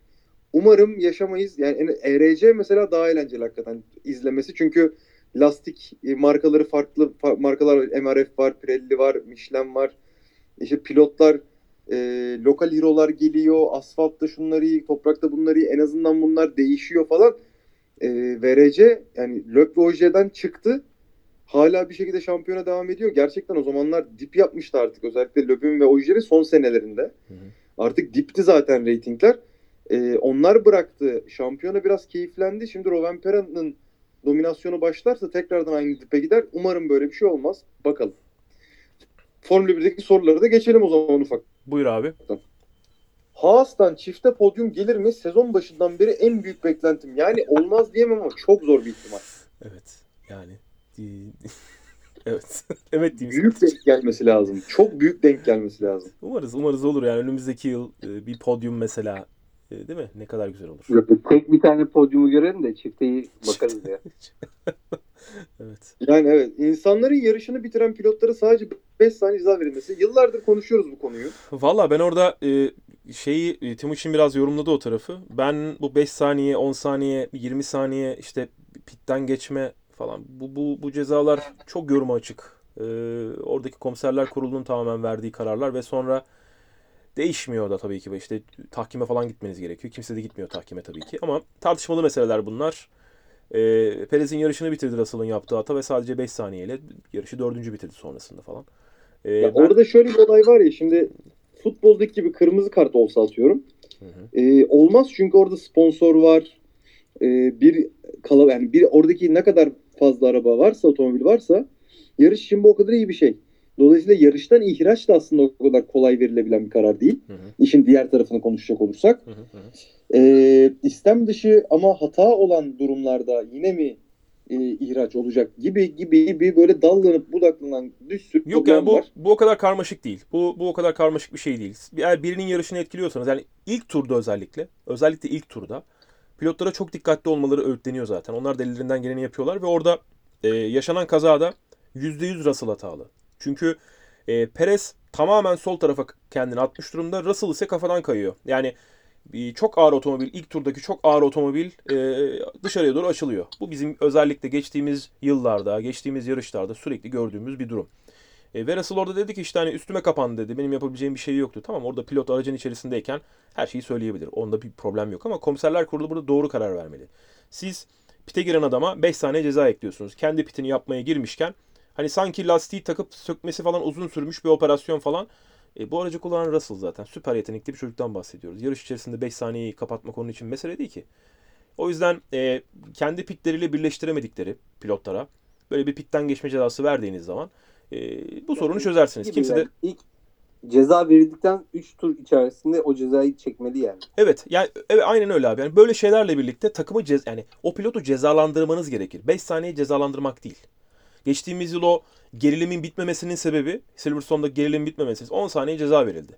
Umarım yaşamayız. Yani ERC mesela daha eğlenceli hakikaten izlemesi. Çünkü lastik e, markaları farklı fa- markalar. MRF var, Pirelli var, Michelin var. İşte pilotlar e, lokal hero'lar geliyor. Asfaltta şunları iyi, toprakta bunları iyi. En azından bunlar değişiyor falan. E, VRC yani Löp ve Oje'den çıktı. Hala bir şekilde şampiyona devam ediyor. Gerçekten o zamanlar dip yapmıştı artık. Özellikle Löp'ün ve Oje'nin son senelerinde. Hı hı. Artık dipti zaten reytingler. Ee, onlar bıraktı. Şampiyona biraz keyiflendi. Şimdi Rovanpera'nın dominasyonu başlarsa tekrardan aynı dipe gider. Umarım böyle bir şey olmaz. Bakalım. Formula 1'deki soruları da geçelim o zaman ufak. Buyur abi. Haas'tan çifte podyum gelir mi? Sezon başından beri en büyük beklentim. Yani olmaz diyemem ama çok zor bir ihtimal. Evet. Yani evet. evet diyeyim. Büyük denk gelmesi lazım. Çok büyük denk gelmesi lazım. Umarız umarız olur yani önümüzdeki yıl e, bir podyum mesela değil mi? Ne kadar güzel olur. Tek bir tane podyumu görelim de çifteyi bakarız ya. evet. Yani evet. insanların yarışını bitiren pilotlara sadece 5 saniye ceza verilmesi. Yıllardır konuşuyoruz bu konuyu. Valla ben orada e, şeyi e, Timuçin biraz yorumladı o tarafı. Ben bu 5 saniye, 10 saniye, 20 saniye işte pitten geçme falan bu bu bu cezalar çok yoruma açık. E, oradaki komiserler kurulunun tamamen verdiği kararlar ve sonra değişmiyor da tabii ki. İşte tahkime falan gitmeniz gerekiyor. Kimse de gitmiyor tahkime tabii ki. Ama tartışmalı meseleler bunlar. E, Perez'in yarışını bitirdi Russell'ın yaptığı hata ve sadece 5 saniyeyle yarışı dördüncü bitirdi sonrasında falan. E, Ya ben- Orada şöyle bir olay var ya şimdi futboldaki gibi kırmızı kart olsa atıyorum. Hı hı. Ee, olmaz çünkü orada sponsor var. Ee, bir kala yani bir oradaki ne kadar fazla araba varsa otomobil varsa yarış için bu o kadar iyi bir şey. Dolayısıyla yarıştan ihraç da aslında o kadar kolay verilebilen bir karar değil. Hı hı. İşin diğer tarafını konuşacak olursak. Hı hı hı. Ee, istem dışı ama hata olan durumlarda yine mi e, ihraç olacak gibi gibi gibi böyle dallanıp budaklanan bir sürü Yok yani bu var. bu o kadar karmaşık değil. Bu bu o kadar karmaşık bir şey değil. Eğer birinin yarışını etkiliyorsanız yani ilk turda özellikle özellikle ilk turda pilotlara çok dikkatli olmaları öğütleniyor zaten. Onlar da ellerinden geleni yapıyorlar ve orada e, yaşanan kazada %100 Russell hatalı. Çünkü e, Perez tamamen sol tarafa kendini atmış durumda. Russell ise kafadan kayıyor. Yani çok ağır otomobil, ilk turdaki çok ağır otomobil e, dışarıya doğru açılıyor. Bu bizim özellikle geçtiğimiz yıllarda, geçtiğimiz yarışlarda sürekli gördüğümüz bir durum. E, ve Russell orada dedi ki işte hani üstüme kapandı dedi. Benim yapabileceğim bir şey yoktu. Tamam orada pilot aracın içerisindeyken her şeyi söyleyebilir. Onda bir problem yok ama komiserler kurulu burada doğru karar vermeli. Siz pite giren adama 5 saniye ceza ekliyorsunuz. Kendi pitini yapmaya girmişken hani sanki lastiği takıp sökmesi falan uzun sürmüş bir operasyon falan. E, bu aracı kullanan Russell zaten. Süper yetenekli bir çocuktan bahsediyoruz. Yarış içerisinde 5 saniyeyi kapatmak onun için mesele değil ki. O yüzden e, kendi pitleriyle birleştiremedikleri pilotlara böyle bir pitten geçme cezası verdiğiniz zaman e, bu sorunu çözersiniz. Gibi Kimse de yani ilk ceza verildikten 3 tur içerisinde o cezayı çekmeli yani. Evet yani evet aynen öyle abi. Yani böyle şeylerle birlikte takımı cez yani o pilotu cezalandırmanız gerekir. 5 saniye cezalandırmak değil. Geçtiğimiz yıl o gerilimin bitmemesinin sebebi Silverstone'da gerilimin bitmemesi. 10 saniye ceza verildi.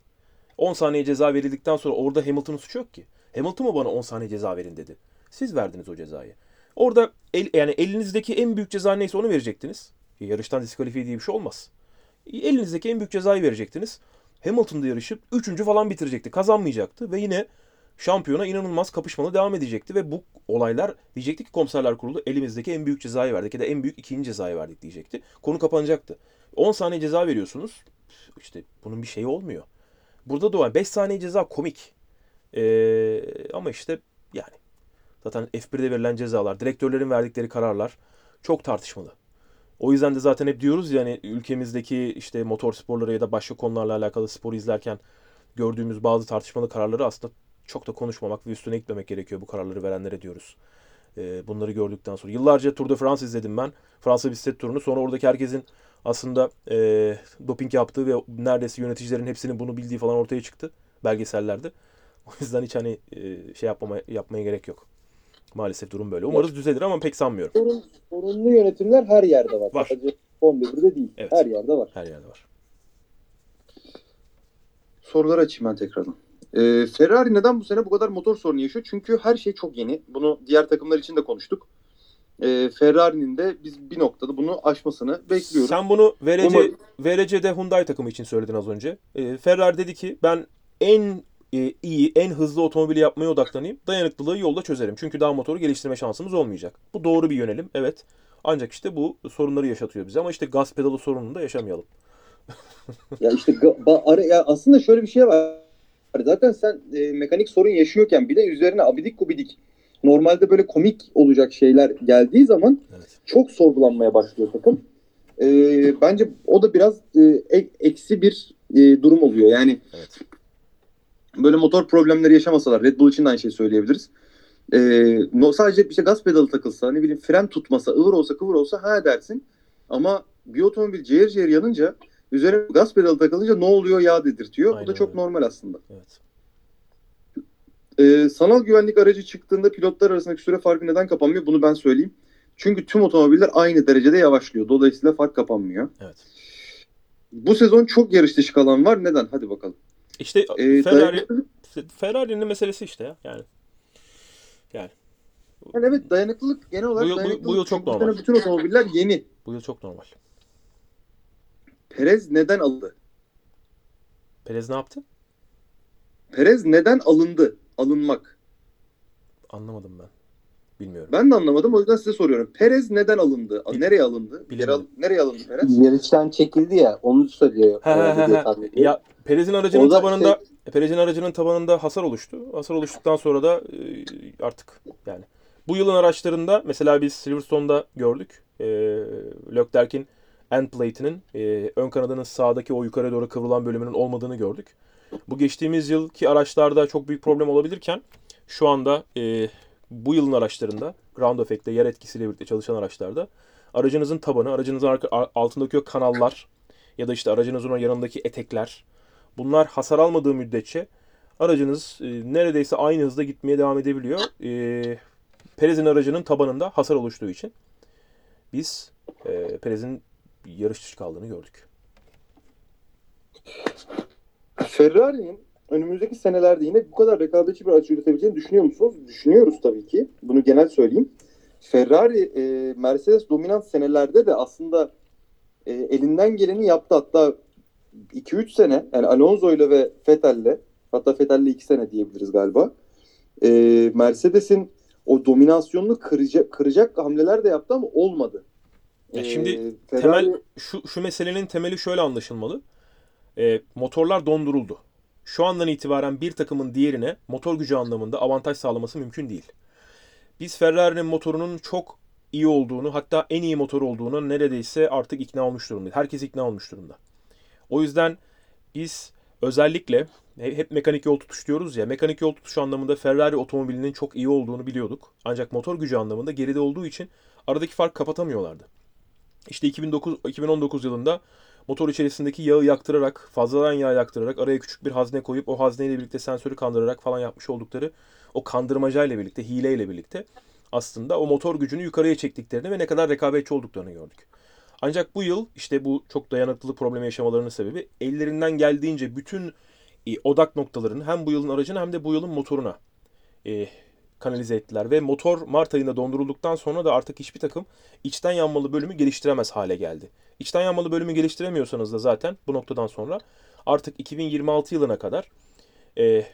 10 saniye ceza verildikten sonra orada Hamilton'ın suçu yok ki. Hamilton mı bana 10 saniye ceza verin dedi. Siz verdiniz o cezayı. Orada el, yani elinizdeki en büyük ceza neyse onu verecektiniz. Yarıştan diskalifiye diye bir şey olmaz. Elinizdeki en büyük cezayı verecektiniz. Hamilton da yarışı 3. falan bitirecekti. Kazanmayacaktı ve yine şampiyona inanılmaz kapışmalı devam edecekti ve bu olaylar diyecekti ki komiserler kurulu elimizdeki en büyük cezayı verdik ya da en büyük ikinci cezayı verdik diyecekti. Konu kapanacaktı. 10 saniye ceza veriyorsunuz. İşte bunun bir şeyi olmuyor. Burada da var. 5 saniye ceza komik. Ee, ama işte yani zaten F1'de verilen cezalar, direktörlerin verdikleri kararlar çok tartışmalı. O yüzden de zaten hep diyoruz ya hani ülkemizdeki işte motor sporları ya da başka konularla alakalı sporu izlerken gördüğümüz bazı tartışmalı kararları aslında çok da konuşmamak ve üstüne gitmemek gerekiyor bu kararları verenlere diyoruz. Ee, bunları gördükten sonra. Yıllarca Tour de France izledim ben. Fransa bisiklet turunu. Sonra oradaki herkesin aslında e, doping yaptığı ve neredeyse yöneticilerin hepsinin bunu bildiği falan ortaya çıktı belgesellerde. O yüzden hiç hani e, şey yapmama, yapmaya gerek yok. Maalesef durum böyle. Umarız düzelir ama pek sanmıyorum. Sorun, sorunlu yönetimler her yerde var. Var. Sadece Formula 1'de değil. Evet. Her yerde var. Her yerde var. Soruları açayım ben tekrardan. Ee, Ferrari neden bu sene bu kadar motor sorunu yaşıyor? Çünkü her şey çok yeni. Bunu diğer takımlar için de konuştuk. Ee, Ferrari'nin de biz bir noktada bunu aşmasını bekliyoruz. Sen bunu VRC, Umarım. VRC'de Hyundai takımı için söyledin az önce. Ee, Ferrari dedi ki ben en e, iyi, en hızlı otomobili yapmaya odaklanayım. Dayanıklılığı yolda çözerim. Çünkü daha motoru geliştirme şansımız olmayacak. Bu doğru bir yönelim. Evet. Ancak işte bu sorunları yaşatıyor bize. Ama işte gaz pedalı sorununu da yaşamayalım. Ya işte ga- ba- ara- ya aslında şöyle bir şey var. Zaten sen e, mekanik sorun yaşıyorken bir de üzerine abidik gubidik normalde böyle komik olacak şeyler geldiği zaman Evet. çok sorgulanmaya başlıyor takım. E, bence o da biraz e, e- eksi bir e, durum oluyor. Yani Evet. böyle motor problemleri yaşamasalar Red Bull için de aynı şeyi söyleyebiliriz. Ee, no, sadece işte gaz pedalı takılsa ne bileyim fren tutmasa ıvır olsa kıvır olsa ha dersin. Ama bir otomobil ciğer ciğer yanınca üzerine gaz pedalı takılınca ne oluyor ya dedirtiyor. Aynen Bu da çok öyle. normal aslında. Evet. Ee, sanal güvenlik aracı çıktığında pilotlar arasındaki süre farkı neden kapanmıyor bunu ben söyleyeyim. Çünkü tüm otomobiller aynı derecede yavaşlıyor. Dolayısıyla fark kapanmıyor. Evet. Bu sezon çok yarış dışı kalan var. Neden? Hadi bakalım. İşte Ee, Ferrari Ferrari'nin meselesi işte ya. Yani Yani evet dayanıklılık genel olarak Bu yıl- bu- bu yıl çok normal. Bütün otomobiller yeni. bu yıl çok normal. Perez neden alındı? Perez ne yaptı? Perez neden alındı? Alınmak. Anlamadım ben. Bilmiyorum. Ben de anlamadım o yüzden size soruyorum. Perez neden alındı? Bil- nereye alındı? Yere al- nereye alındı Perez? Yarıştan çekildi ya onu söylüyor. He he e, he. Ya Perez'in aracının O da tabanında Perez'in aracının tabanında hasar oluştu. Hasar oluştuktan sonra da e, artık yani bu yılın araçlarında mesela biz Silverstone'da gördük. E, Leclerc'in end plate'inin e, ön kanadının sağdaki o yukarı doğru kıvrılan bölümünün olmadığını gördük. Bu geçtiğimiz yılki araçlarda çok büyük problem olabilirken şu anda e, bu yılın araçlarında ground effect'te yer etkisiyle birlikte çalışan araçlarda aracınızın tabanı, aracınızın arka, altındaki o kanallar ya da işte aracınızın yanındaki etekler bunlar hasar almadığı müddetçe aracınız e, neredeyse aynı hızda gitmeye devam edebiliyor. E, Perez'in aracının tabanında hasar oluştuğu için biz e, Perez'in yarış dışı kaldığını gördük. Ferrari'nin önümüzdeki senelerde yine bu kadar rekabetçi bir araç üretebileceğini düşünüyor musunuz? Düşünüyoruz tabii ki. Bunu genel söyleyeyim. Ferrari e, Mercedes dominant senelerde de aslında e, elinden geleni yaptı. Hatta 2-3 sene yani Alonso ile ve Vettel'le hatta Vettel'le 2 sene diyebiliriz galiba. E, Mercedes'in o dominasyonunu kıracak, kıracak hamleler de yaptı ama olmadı. Ya şimdi Ferrari- temel şu şu meselenin temeli şöyle anlaşılmalı. E, motorlar donduruldu. Şu andan itibaren bir takımın diğerine motor gücü anlamında avantaj sağlaması mümkün değil. Biz Ferrari'nin motorunun çok iyi olduğunu, hatta en iyi motor olduğunu neredeyse artık ikna olmuş durumda. Herkes ikna olmuş durumda. O yüzden biz özellikle he- hep mekanik yol tutuş diyoruz ya. Mekanik yol tutuş anlamında Ferrari otomobilinin çok iyi olduğunu biliyorduk. Ancak motor gücü anlamında geride olduğu için aradaki fark kapatamıyorlardı. İşte 2009 2019 yılında motor içerisindeki yağı yaktırarak, fazladan yağ yaktırarak, araya küçük bir hazne koyup o hazneyle birlikte sensörü kandırarak falan yapmış oldukları o kandırmacayla birlikte, hileyle birlikte aslında o motor gücünü yukarıya çektiklerini ve ne kadar rekabetçi olduklarını gördük. Ancak bu yıl işte bu çok dayanıklılık problemi yaşamalarının sebebi ellerinden geldiğince bütün e, odak noktalarını hem bu yılın aracına hem de bu yılın motoruna e, kanalize ettiler. Ve motor Mart ayında dondurulduktan sonra da artık hiçbir takım içten yanmalı bölümü geliştiremez hale geldi. İçten yanmalı bölümü geliştiremiyorsanız da zaten bu noktadan sonra artık 2026 yılına kadar e,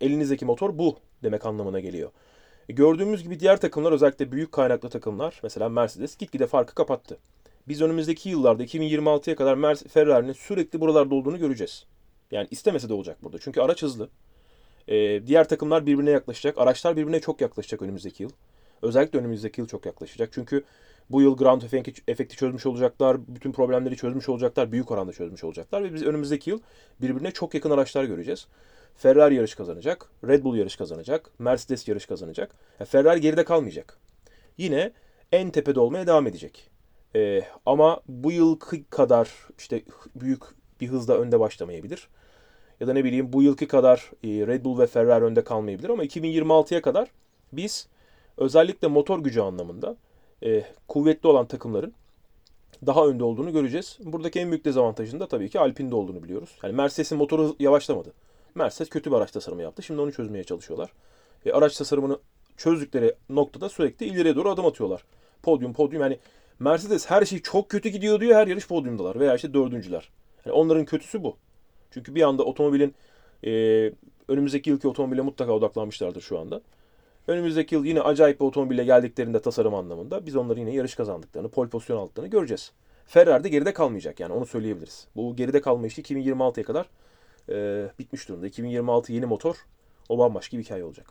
elinizdeki motor bu demek anlamına geliyor. E, gördüğümüz gibi diğer takımlar özellikle büyük kaynaklı takımlar mesela Mercedes gitgide farkı kapattı. Biz önümüzdeki yıllarda 2026'ya kadar Mer- Ferrari'nin sürekli buralarda olduğunu göreceğiz. Yani istemese de olacak burada. Çünkü araç hızlı. Ee, diğer takımlar birbirine yaklaşacak. Araçlar birbirine çok yaklaşacak önümüzdeki yıl. Özellikle önümüzdeki yıl çok yaklaşacak. Çünkü bu yıl ground efekti, çözmüş olacaklar. Bütün problemleri çözmüş olacaklar. Büyük oranda çözmüş olacaklar. Ve biz önümüzdeki yıl birbirine çok yakın araçlar göreceğiz. Ferrari yarış kazanacak. Red Bull yarış kazanacak. Mercedes yarış kazanacak. Yani Ferrari geride kalmayacak. Yine en tepede olmaya devam edecek. Ee, ama bu yılki kadar işte büyük bir hızla önde başlamayabilir. Ya da ne bileyim bu yılki kadar e, Red Bull ve Ferrari önde kalmayabilir ama 2026'ya kadar biz özellikle motor gücü anlamında e, kuvvetli olan takımların daha önde olduğunu göreceğiz. Buradaki en büyük dezavantajının da tabii ki Alpine'de olduğunu biliyoruz. Yani Mercedes'in motoru yavaşlamadı. Mercedes kötü bir araç tasarımı yaptı. Şimdi onu çözmeye çalışıyorlar. E, araç tasarımını çözdükleri noktada sürekli ileriye doğru adım atıyorlar. Podyum, podyum yani Mercedes her şey çok kötü gidiyor diyor her yarış podyumdalar veya işte dördüncüler. Yani onların kötüsü bu. Çünkü bir anda otomobilin e, önümüzdeki yılki otomobile mutlaka odaklanmışlardır şu anda. Önümüzdeki yıl yine acayip bir otomobille geldiklerinde tasarım anlamında biz onları yine yarış kazandıklarını, pole pozisyon aldıklarını göreceğiz. Ferrari de geride kalmayacak yani onu söyleyebiliriz. Bu geride kalma işi 2026'ya kadar e, bitmiş durumda. 2026 yeni motor o bambaşka bir hikaye olacak.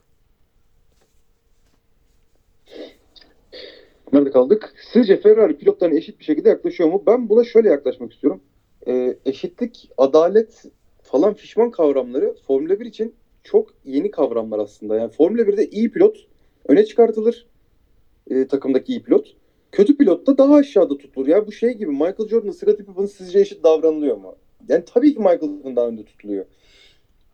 Nerede kaldık? Sizce Ferrari pilotlarına eşit bir şekilde yaklaşıyor mu? Ben buna şöyle yaklaşmak istiyorum. Ee, eşitlik, adalet falan fişman kavramları Formula 1 için çok yeni kavramlar aslında. Yani Formula 1'de iyi pilot öne çıkartılır. Ee, takımdaki iyi pilot. Kötü pilot da daha aşağıda tutulur. Ya bu şey gibi Michael Jordan'la Scottie Pippen sizce eşit davranılıyor mu? Yani tabii ki Michael Jordan daha önde tutuluyor.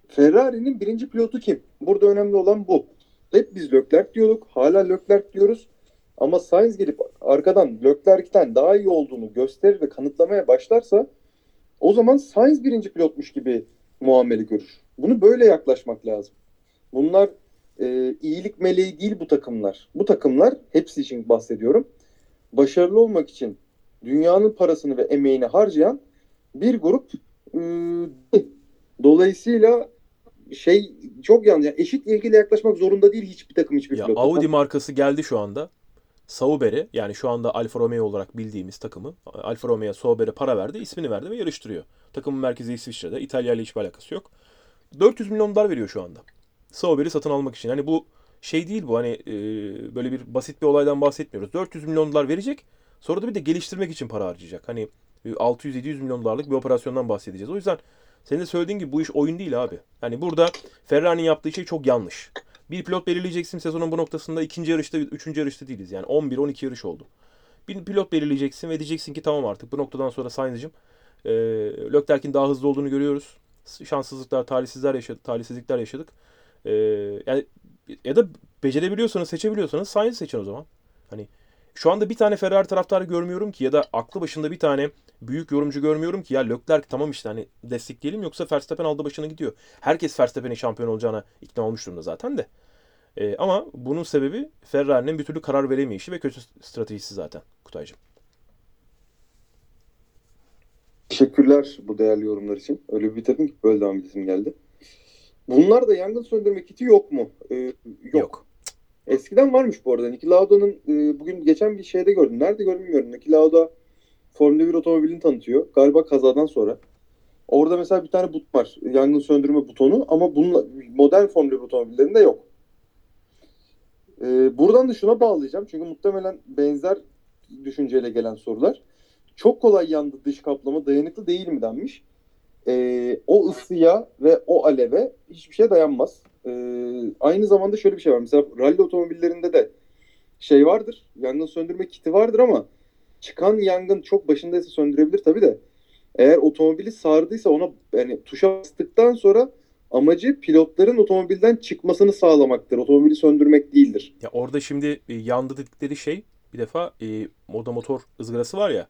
Ferrari'nin birinci pilotu kim? Burada önemli olan bu. Hep biz Leclerc diyorduk. Hala Leclerc diyoruz. Ama Sainz gelip arkadan Leclerc'ten daha iyi olduğunu gösterir ve kanıtlamaya başlarsa o zaman Sainz birinci pilotmuş gibi muamele görür. Bunu böyle yaklaşmak lazım. Bunlar e, iyilik meleği değil bu takımlar. Bu takımlar hepsi için bahsediyorum. Başarılı olmak için dünyanın parasını ve emeğini harcayan bir grup e, dolayısıyla şey çok yanlış. Yani eşit ilgiyle yaklaşmak zorunda değil hiçbir takım hiçbir Ya pilot. Audi markası geldi şu anda. Sauber'e yani şu anda Alfa Romeo olarak bildiğimiz takımı Alfa Romeo Sauber'e para verdi, ismini verdi ve yarıştırıyor. Takımın merkezi İsviçre'de. İtalya ile hiçbir alakası yok. 400 milyon dolar veriyor şu anda. Sauber'i satın almak için. Hani bu şey değil bu hani e, böyle bir basit bir olaydan bahsetmiyoruz. 400 milyon dolar verecek. Sonra da bir de geliştirmek için para harcayacak. Hani 600-700 milyon dolarlık bir operasyondan bahsedeceğiz. O yüzden senin de söylediğin gibi bu iş oyun değil abi. Hani burada Ferrari'nin yaptığı şey çok yanlış. Bir pilot belirleyeceksin sezonun bu noktasında ikinci yarışta, üçüncü yarışta değiliz. Yani 11-12 yarış oldu. Bir pilot belirleyeceksin ve diyeceksin ki tamam artık bu noktadan sonra Sainz'cığım e, Leclerc'in daha hızlı olduğunu görüyoruz. Şanssızlıklar, talihsizler yaşadık, talihsizlikler yaşadık. E, yani ya da becerebiliyorsanız, seçebiliyorsanız Sainz seçin o zaman. Hani şu anda bir tane Ferrari taraftarı görmüyorum ki ya da aklı başında bir tane büyük yorumcu görmüyorum ki ya Leclerc tamam işte hani destekleyelim yoksa Verstappen aldı başına gidiyor. Herkes Verstappen'in şampiyon olacağına ikna olmuş durumda zaten de. Ee, ama bunun sebebi Ferrari'nin bir türlü karar veremeyişi ve kötü stratejisi zaten Kutaycığım. Teşekkürler bu değerli yorumlar için. Öyle bir bitirdim ki böyle devam edesim geldi. Bunlar da yangın söndürme kiti yok mu? Ee, yok. Yok. Eskiden varmış bu arada. Niki Lauda'nın e, bugün geçen bir şeyde gördüm. Nerede gördüm bilmiyorum. Niki Lauda Formula 1 otomobilini tanıtıyor. Galiba kazadan sonra. Orada mesela bir tane but var. Yangın söndürme butonu ama bunun modern Formula 1 otomobillerinde yok. Ee, buradan da şuna bağlayacağım. Çünkü muhtemelen benzer düşünceyle gelen sorular. Çok kolay yandı dış kaplama dayanıklı değil mi denmiş. Ee, o ısıya ve o aleve hiçbir şey dayanmaz. Ee, aynı zamanda şöyle bir şey var. Mesela rally otomobillerinde de şey vardır. Yangın söndürme kiti vardır ama çıkan yangın çok başındaysa söndürebilir tabii de. Eğer otomobili sardıysa ona yani tuşa bastıktan sonra amacı pilotların otomobilden çıkmasını sağlamaktır. Otomobili söndürmek değildir. Ya orada şimdi e, yandı dedikleri şey bir defa e, moda motor ızgarası var ya.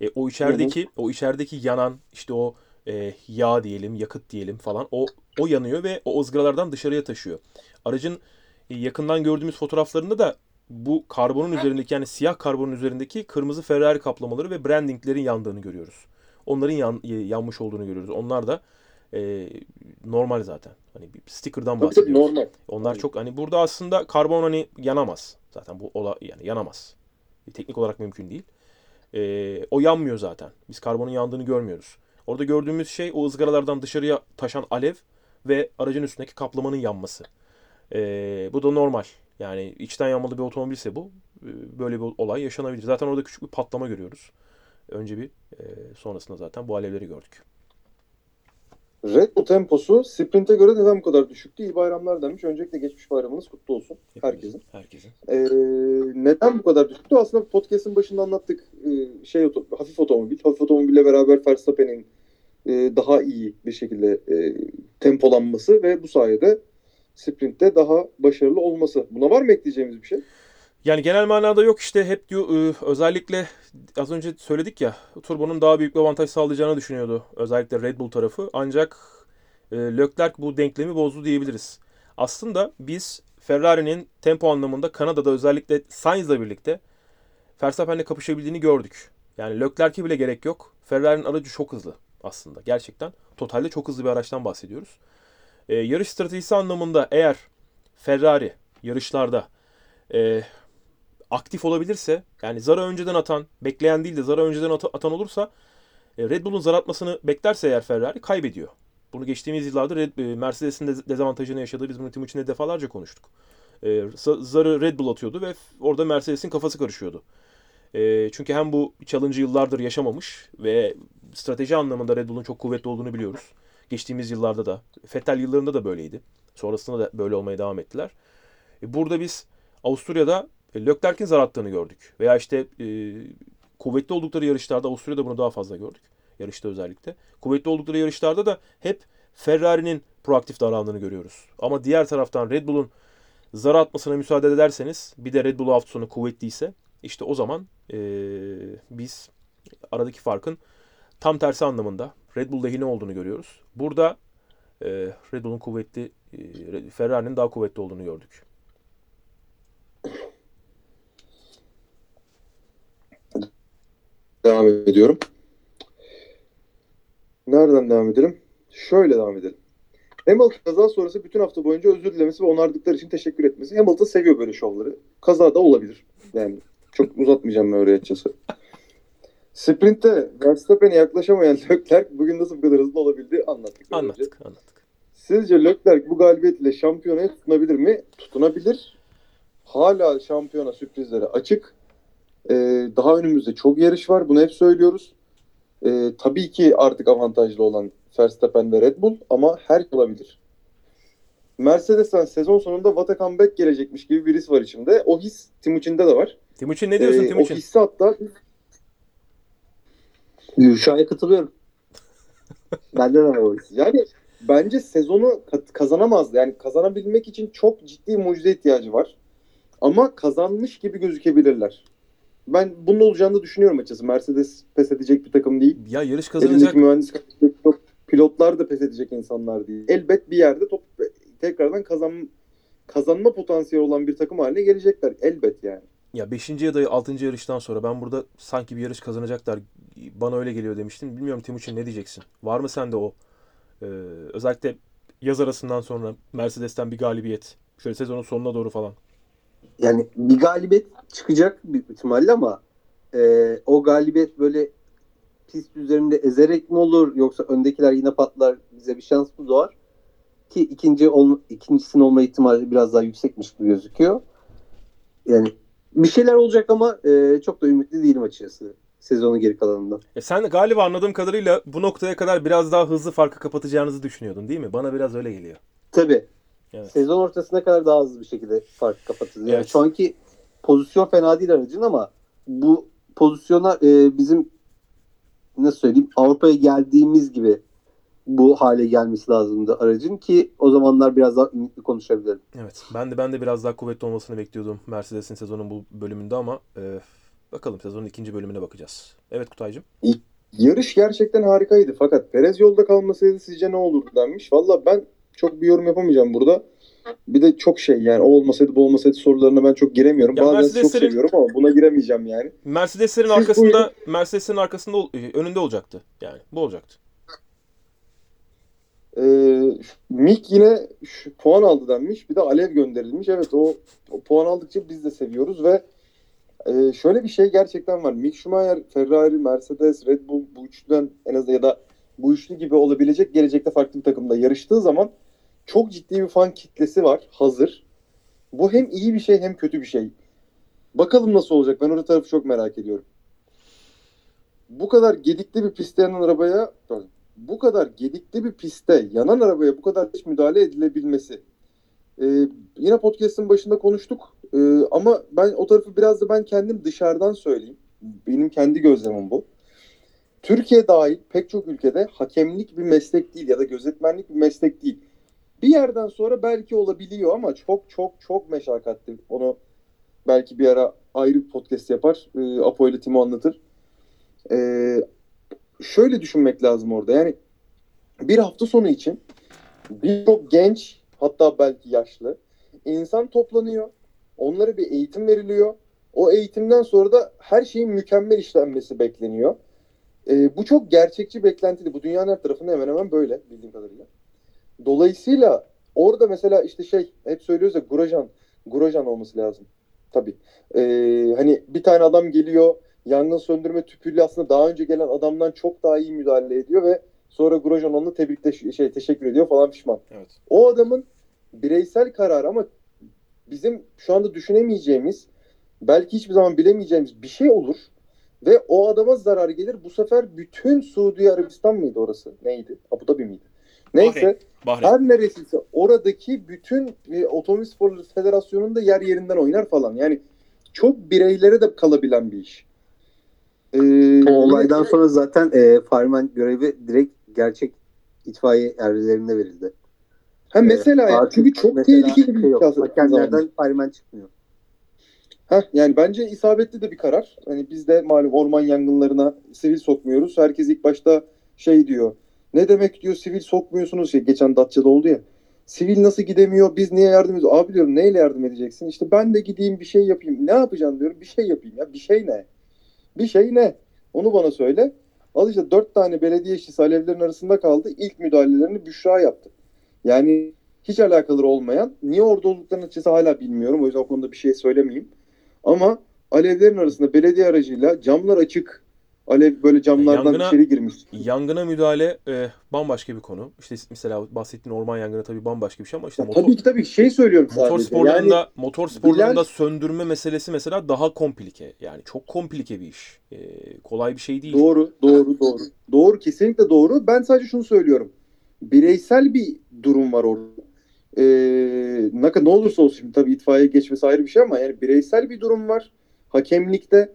E, o içerideki o içerideki yanan işte o e, yağ diyelim, yakıt diyelim falan o o yanıyor ve o ızgaralardan dışarıya taşıyor. Aracın e, yakından gördüğümüz fotoğraflarında da bu karbonun üzerindeki yani siyah karbonun üzerindeki kırmızı Ferrari kaplamaları ve brandinglerin yandığını görüyoruz. Onların yan- e, yanmış olduğunu görüyoruz. Onlar da e, normal zaten. Hani bir sticker'dan Tabii tabii bahsediyoruz. normal. Onlar Tabii. çok hani burada aslında karbon hani yanamaz. Zaten bu ola yani yanamaz. Teknik olarak mümkün değil. Ee, o yanmıyor zaten. Biz karbonun yandığını görmüyoruz. Orada gördüğümüz şey o ızgaralardan dışarıya taşan alev ve aracın üstündeki kaplamanın yanması. Ee, bu da normal. Yani içten yanmalı bir otomobilse bu e, böyle bir olay yaşanabilir. Zaten orada küçük bir patlama görüyoruz. Önce bir e, sonrasında zaten bu alevleri gördük. Red Bull temposu sprinte göre neden bu kadar düşüktü? İyi bayramlar demiş. Öncelikle geçmiş bayramınız kutlu olsun herkesin. Herkesin. Ee, neden bu kadar düşüktü? Aslında podcast'ın başında anlattık. Ee, şey hafif otomobil. Hafif otomobille beraber Verstappen'in e, daha iyi bir şekilde e, tempolanması ve bu sayede sprintte daha başarılı olması. Buna var mı ekleyeceğimiz bir şey? Yani genel manada yok işte hep diyor e, özellikle az önce söyledik ya Turbo'nun daha büyük bir avantaj sağlayacağını düşünüyordu özellikle Red Bull tarafı ancak e, Leclerc bu denklemi bozdu diyebiliriz. Aslında biz Ferrari'nin tempo anlamında Kanada'da özellikle Sainz'la birlikte Verstappen'le kapışabildiğini gördük. Yani Leclerc'e bile gerek yok. Ferrari'nin aracı çok hızlı aslında gerçekten. Totalde çok hızlı bir araçtan bahsediyoruz. E, yarış stratejisi anlamında eğer Ferrari yarışlarda e, aktif olabilirse yani zara önceden atan, bekleyen değil de zara önceden at- atan olursa e, Red Bull'un zar atmasını beklerse eğer Ferrari kaybediyor. Bunu geçtiğimiz yıllarda Red, e, Mercedes'in de dezavantajını yaşadığı biz bunu Timuçin'le defalarca konuştuk. E, za- zarı Red Bull atıyordu ve orada Mercedes'in kafası karışıyordu. E, çünkü hem bu challenge'ı yıllardır yaşamamış ve strateji anlamında Red Bull'un çok kuvvetli olduğunu biliyoruz. Geçtiğimiz yıllarda da, Vettel yıllarında da böyleydi. Sonrasında da böyle olmaya devam ettiler. E, burada biz Avusturya'da e, Leclerc'in zar attığını gördük. Veya işte e, kuvvetli oldukları yarışlarda Avusturya'da bunu daha fazla gördük. Yarışta özellikle. Kuvvetli oldukları yarışlarda da hep Ferrari'nin proaktif davrandığını görüyoruz. Ama diğer taraftan Red Bull'un zar atmasına müsaade ederseniz bir de Red Bull hafta sonu kuvvetliyse işte o zaman e, biz aradaki farkın tam tersi anlamında Red Bull lehine olduğunu görüyoruz. Burada e, Red Bull'un kuvvetli, e, Ferrari'nin daha kuvvetli olduğunu gördük. Devam ediyorum. Nereden devam edelim? Şöyle devam edelim. Hamilton kaza sonrası bütün hafta boyunca özür dilemesi ve onardıkları için teşekkür etmesi. Hamilton seviyor böyle şovları. Kaza da olabilir. Yani çok uzatmayacağım ben oraya açıkçası. Sprint'te Verstappen'e yaklaşamayan Leclerc bugün nasıl bu kadar hızlı olabildi anlattık. Anlattık, anlattık. Sizce Leclerc bu galibiyetiyle şampiyonaya tutunabilir mi? Tutunabilir. Hala şampiyona sürprizlere açık. Ee, daha önümüzde çok yarış var. Bunu hep söylüyoruz. Ee, tabii ki artık avantajlı olan Verstappen ve Red Bull ama her olabilir. Mercedes'ten sezon sonunda what a comeback gelecekmiş gibi bir his var içimde. O his Timuçin'de de var. Timuçin ne diyorsun Ee, Timuçin? O hissi hatta Yuşa'ya katılıyorum. Bende de var o his. Yani bence sezonu ka- kazanamazdı. Yani kazanabilmek için çok ciddi mucize ihtiyacı var. Ama kazanmış gibi gözükebilirler. Ben bunun olacağını düşünüyorum açıkçası. Mercedes pes edecek bir takım değil. Ya yarış kazanacak. Elindeki mühendis. Pilotlar da pes edecek insanlar değil. Elbet bir yerde top tekrardan kazan kazanma potansiyeli olan bir takım haline gelecekler. Elbet yani. Ya 5. ya da 6. yarıştan sonra ben burada sanki bir yarış kazanacaklar. Bana öyle geliyor demiştin. Bilmiyorum Timuçin ne diyeceksin? Var mı sende o? Ee, özellikle yaz arasından sonra Mercedes'ten bir galibiyet. Şöyle sezonun sonuna doğru falan. Yani bir galibiyet çıkacak büyük ihtimalle ama e, o galibiyet böyle pist üzerinde ezerek mi olur yoksa öndekiler yine patlar bize bir şans mı doğar? Ki ikinci ol, ikincisinin olma ihtimali biraz daha yüksekmiş gibi gözüküyor. Yani bir şeyler olacak ama e, çok da ümitli değilim açıkçası sezonun geri kalanında. E sen galiba anladığım kadarıyla bu noktaya kadar biraz daha hızlı farkı kapatacağınızı düşünüyordun değil mi? Bana biraz öyle geliyor. Tabii. Evet. Sezon ortasına kadar daha hızlı bir şekilde fark kapatırız. Yani Evet. şu anki pozisyon fena değil aracın ama bu pozisyona e, bizim nasıl söyleyeyim Avrupa'ya geldiğimiz gibi bu hale gelmesi lazımdı aracın ki o zamanlar biraz daha ümitli konuşabilirim. Evet. Ben de ben de biraz daha kuvvetli olmasını bekliyordum Mercedes'in sezonun bu bölümünde ama e, bakalım sezonun ikinci bölümüne bakacağız. Evet Kutaycığım. Yarış gerçekten harikaydı fakat Perez yolda kalmasaydı sizce ne olurdu denmiş. Valla ben çok bir yorum yapamayacağım burada. Bir de çok şey yani o olmasaydı bu olmasaydı sorularına ben çok giremiyorum. Ya Bazen çok seviyorum ama buna giremeyeceğim yani. Mercedes'lerin arkasında Mercedes'lerin arkasında e, önünde olacaktı. Yani bu olacaktı. Ee, Mick yine şu, puan aldı denmiş. Bir de Alev gönderilmiş. Evet o, o puan aldıkça biz de seviyoruz ve e, şöyle bir şey gerçekten var. Mick Schumacher, Ferrari, Mercedes, Red Bull bu üçlüden en azından ya da bu üçlü gibi olabilecek gelecekte farklı bir takımda yarıştığı zaman çok ciddi bir fan kitlesi var hazır. Bu hem iyi bir şey hem kötü bir şey. Bakalım nasıl olacak. Ben orada tarafı çok merak ediyorum. Bu kadar gedikli bir pistte yanan arabaya bu kadar gedikli bir pistte yanan arabaya bu kadar hiç müdahale edilebilmesi. Ee, yine podcast'ın başında konuştuk. Ee, ama ben o tarafı biraz da ben kendim dışarıdan söyleyeyim. Benim kendi gözlemim bu. Türkiye dahil pek çok ülkede hakemlik bir meslek değil ya da gözetmenlik bir meslek değil. Bir yerden sonra belki olabiliyor ama çok çok çok meşakkatli. Onu belki bir ara ayrı bir podcast yapar. Ee, Apo ile Timo anlatır. Ee, şöyle düşünmek lazım orada. Yani bir hafta sonu için birçok genç hatta belki yaşlı insan toplanıyor. Onlara bir eğitim veriliyor. O eğitimden sonra da her şeyin mükemmel işlenmesi bekleniyor. Ee, bu çok gerçekçi beklentili. Bu dünyanın her tarafında hemen hemen böyle bildiğim kadarıyla. Dolayısıyla orada mesela işte şey hep söylüyoruz ya Gurajan, Gurajan olması lazım. Tabii. Ee, hani bir tane adam geliyor yangın söndürme tüpüyle aslında daha önce gelen adamdan çok daha iyi müdahale ediyor ve sonra Grosjean onu tebrikte şey teşekkür ediyor falan pişman. Evet. O adamın bireysel kararı ama bizim şu anda düşünemeyeceğimiz belki hiçbir zaman bilemeyeceğimiz bir şey olur ve o adama zarar gelir. Bu sefer bütün Suudi Arabistan mıydı orası? Neydi? Abu Dhabi miydi? Neyse Bahreyn. her neresiyse oradaki bütün e, Otomobil Sporları Federasyonu'nda yer yerinden oynar falan. Yani çok bireylere de kalabilen bir iş. Ee, O olaydan sonra zaten e, fireman görevi direkt gerçek itfaiye erlerine verildi. ha mesela ya, Artık çünkü çok mesela tehlikeli bir şey yok. Hakemlerden fireman çıkmıyor. Heh, yani bence isabetli de bir karar. Hani biz de malum orman yangınlarına sivil sokmuyoruz. Herkes ilk başta şey diyor. Ne demek diyor sivil sokmuyorsunuz? Şey, geçen Datça'da oldu ya. Sivil nasıl gidemiyor? Biz niye yardım ediyoruz? Abi diyorum neyle yardım edeceksin? İşte ben de gideyim bir şey yapayım. Ne yapacaksın diyorum. Bir şey yapayım ya. Bir şey ne? Bir şey ne? Onu bana söyle. Al işte dört tane belediye işçisi alevlerin arasında kaldı. İlk müdahalelerini Büşra yaptı. Yani hiç alakaları olmayan. Niye orada olduklarını açıkçası hala bilmiyorum. O yüzden o konuda bir şey söylemeyeyim. Ama alevlerin arasında belediye aracıyla camlar açık. Alev böyle camlardan Yangına- içeri girmiş. Yangına müdahale e, bambaşka bir konu. İşte mesela bahsettiğin orman yangını tabii bambaşka bir şey ama işte motor, Tabii ki tabii şey söylüyorum sadece. motor sporlarında Yani motor sporlarında Bilal- söndürme meselesi mesela daha komplike. Yani çok komplike bir iş. E, kolay bir şey değil. doğru, doğru, doğru. Doğru, kesinlikle doğru. Ben sadece şunu söylüyorum. Bireysel bir durum var orada. Ee, ne, ne olursa olsun şimdi tabii itfaiye geçmesi ayrı bir şey ama yani bireysel bir durum var. Hakemlikte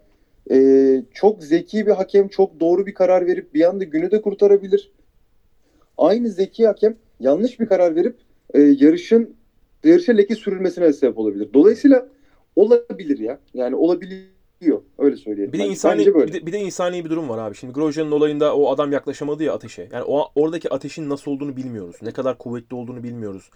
ee, çok zeki bir hakem çok doğru bir karar verip bir anda günü de kurtarabilir. Aynı zeki hakem yanlış bir karar verip e, yarışın yarışa leke sürülmesine sebep olabilir. Dolayısıyla olabilir ya. Yani olabiliyor. Öyle söyleyelim. Bir de Bence- insani böyle. bir de, bir de insani bir durum var abi. Şimdi Grosjean'ın olayında o adam yaklaşamadı ya ateşe. Yani o oradaki ateşin nasıl olduğunu bilmiyoruz. Ne kadar kuvvetli olduğunu bilmiyoruz.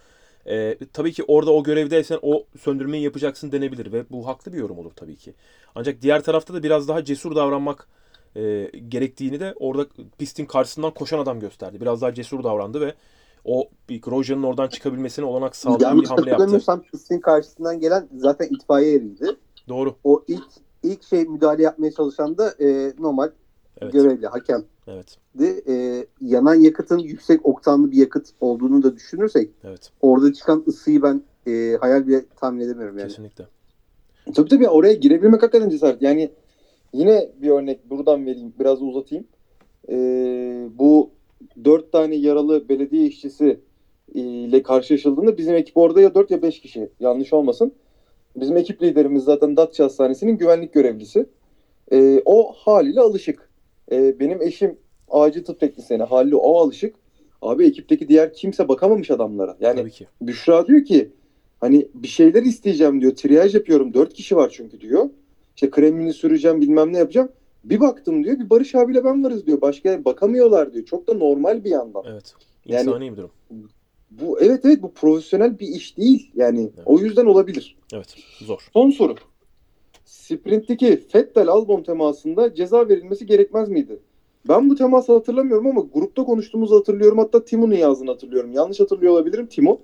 Ee, tabii ki orada o görevdeysen o söndürmeyi yapacaksın denebilir ve bu haklı bir yorum olur tabii ki. Ancak diğer tarafta da biraz daha cesur davranmak e, gerektiğini de orada pistin karşısından koşan adam gösterdi. Biraz daha cesur davrandı ve o bir Grosjean'ın oradan çıkabilmesine olanak sağlayan bir Yanlış hamle yaptı. hatırlamıyorsam pistin karşısından gelen zaten itfaiye eriydi. Doğru. O ilk ilk şey müdahale yapmaya çalışan da e, normal Evet. görevli hakem. Evet. E, yanan yakıtın yüksek oktanlı bir yakıt olduğunu da düşünürsek Evet. orada çıkan ısıyı ben e, hayal bile tahmin edemiyorum yani. Kesinlikle. Tabii tabii oraya girebilmek hakikaten cesaret. Yani yine bir örnek buradan vereyim. Biraz uzatayım. Ee, bu dört tane yaralı belediye işçisi e, ile karşılaşıldığında bizim ekip orada ya dört ya beş kişi. Yanlış olmasın. Bizim ekip liderimiz zaten Datça Hastanesi'nin güvenlik görevlisi. E, o haliyle alışık. E, benim eşim acil tıp teknisyeni haliyle o alışık. Abi ekipteki diğer kimse bakamamış adamlara. Yani Tabii ki. Büşra diyor ki hani bir şeyler isteyeceğim diyor. Triyaj yapıyorum. Dört kişi var çünkü diyor. İşte kremini süreceğim bilmem ne yapacağım. Bir baktım diyor bir Barış abiyle ben varız diyor. Başka bakamıyorlar diyor. Çok da normal bir yandan. Evet. Yani- İnsani bir durum. Bu evet evet bu profesyonel bir iş değil. Yani Evet. o yüzden olabilir. Evet. Zor. Son soru. Sprint'teki Fettel Albon temasında ceza verilmesi gerekmez miydi? Ben bu teması hatırlamıyorum ama grupta konuştuğumuzu hatırlıyorum. Hatta Timo'nun yazdığını hatırlıyorum. Yanlış hatırlıyor olabilirim. Timo.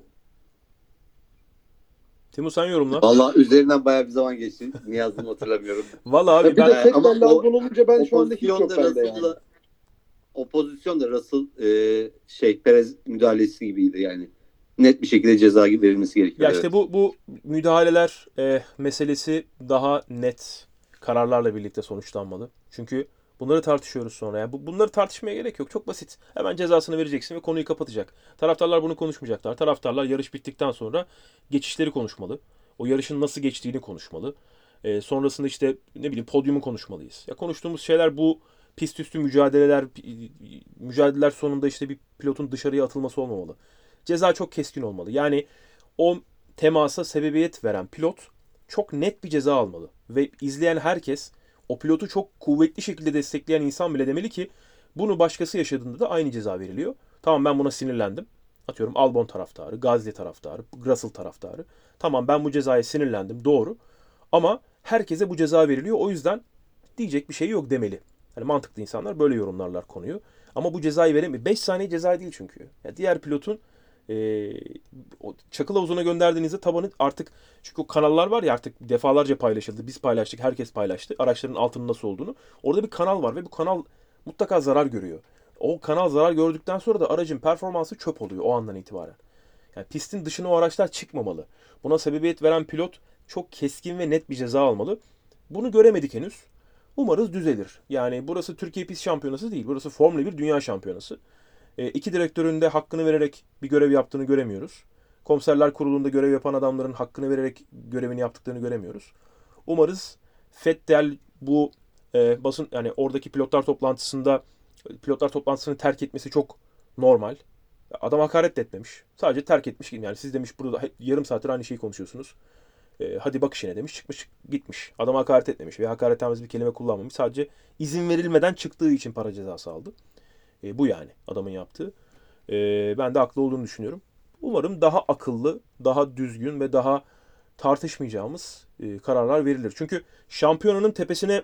Timur sen yorumla. Valla üzerinden bayağı bir zaman geçti. Ne yazdığımı hatırlamıyorum. Valla abi bir ben de Fettel'le Albon olunca ben şu anda hiç yok bende yani. O pozisyonda Russell e, şey Perez müdahalesi gibiydi yani. Net bir şekilde ceza verilmesi gerekiyor. Ya işte bu bu müdahaleler e, meselesi daha net kararlarla birlikte sonuçlanmalı. Çünkü bunları tartışıyoruz sonra. Yani bu, bunları tartışmaya gerek yok. Çok basit. Hemen cezasını vereceksin ve konuyu kapatacak. Taraftarlar bunu konuşmayacaklar. Taraftarlar yarış bittikten sonra geçişleri konuşmalı. O yarışın nasıl geçtiğini konuşmalı. E, sonrasında işte ne bileyim podyumu konuşmalıyız. Ya konuştuğumuz şeyler bu pist üstü mücadeleler, mücadeleler sonunda işte bir pilotun dışarıya atılması olmamalı. Ceza çok keskin olmalı. Yani o temasa sebebiyet veren pilot çok net bir ceza almalı. Ve izleyen herkes o pilotu çok kuvvetli şekilde destekleyen insan bile demeli ki bunu başkası yaşadığında da aynı ceza veriliyor. Tamam ben buna sinirlendim. Atıyorum Albon taraftarı, Gazli taraftarı, Russell taraftarı. Tamam ben bu cezaya sinirlendim doğru. Ama herkese bu ceza veriliyor. O yüzden diyecek bir şey yok demeli. Hani mantıklı insanlar böyle yorumlarlar konuyu. Ama bu cezayı veremiyor. 5 saniye ceza değil çünkü. Ya diğer pilotun e, o çakıl havuzuna gönderdiğinizde tabanı artık çünkü o kanallar var ya artık defalarca paylaşıldı. Biz paylaştık, herkes paylaştı. Araçların altının nasıl olduğunu. Orada bir kanal var ve bu kanal mutlaka zarar görüyor. O kanal zarar gördükten sonra da aracın performansı çöp oluyor o andan itibaren. Yani pistin dışına o araçlar çıkmamalı. Buna sebebiyet veren pilot çok keskin ve net bir ceza almalı. Bunu göremedik henüz. Umarız düzelir. Yani burası Türkiye Pist Şampiyonası değil. Burası Formula 1 Dünya Şampiyonası. E, iki direktörün de hakkını vererek bir görev yaptığını göremiyoruz. Komiserler kurulunda görev yapan adamların hakkını vererek görevini yaptıklarını göremiyoruz. Umarız Fettel bu e, basın yani oradaki pilotlar toplantısında pilotlar toplantısını terk etmesi çok normal. Adam hakaret de etmemiş. Sadece terk etmiş. Yani siz demiş burada yarım saattir aynı şeyi konuşuyorsunuz. E, hadi bak işine demiş. Çıkmış gitmiş. Adam hakaret etmemiş ve hakaret bir kelime kullanmamış. Sadece izin verilmeden çıktığı için para cezası aldı. E, bu yani adamın yaptığı. E, ben de haklı olduğunu düşünüyorum. Umarım daha akıllı, daha düzgün ve daha tartışmayacağımız e, kararlar verilir. Çünkü şampiyonanın tepesine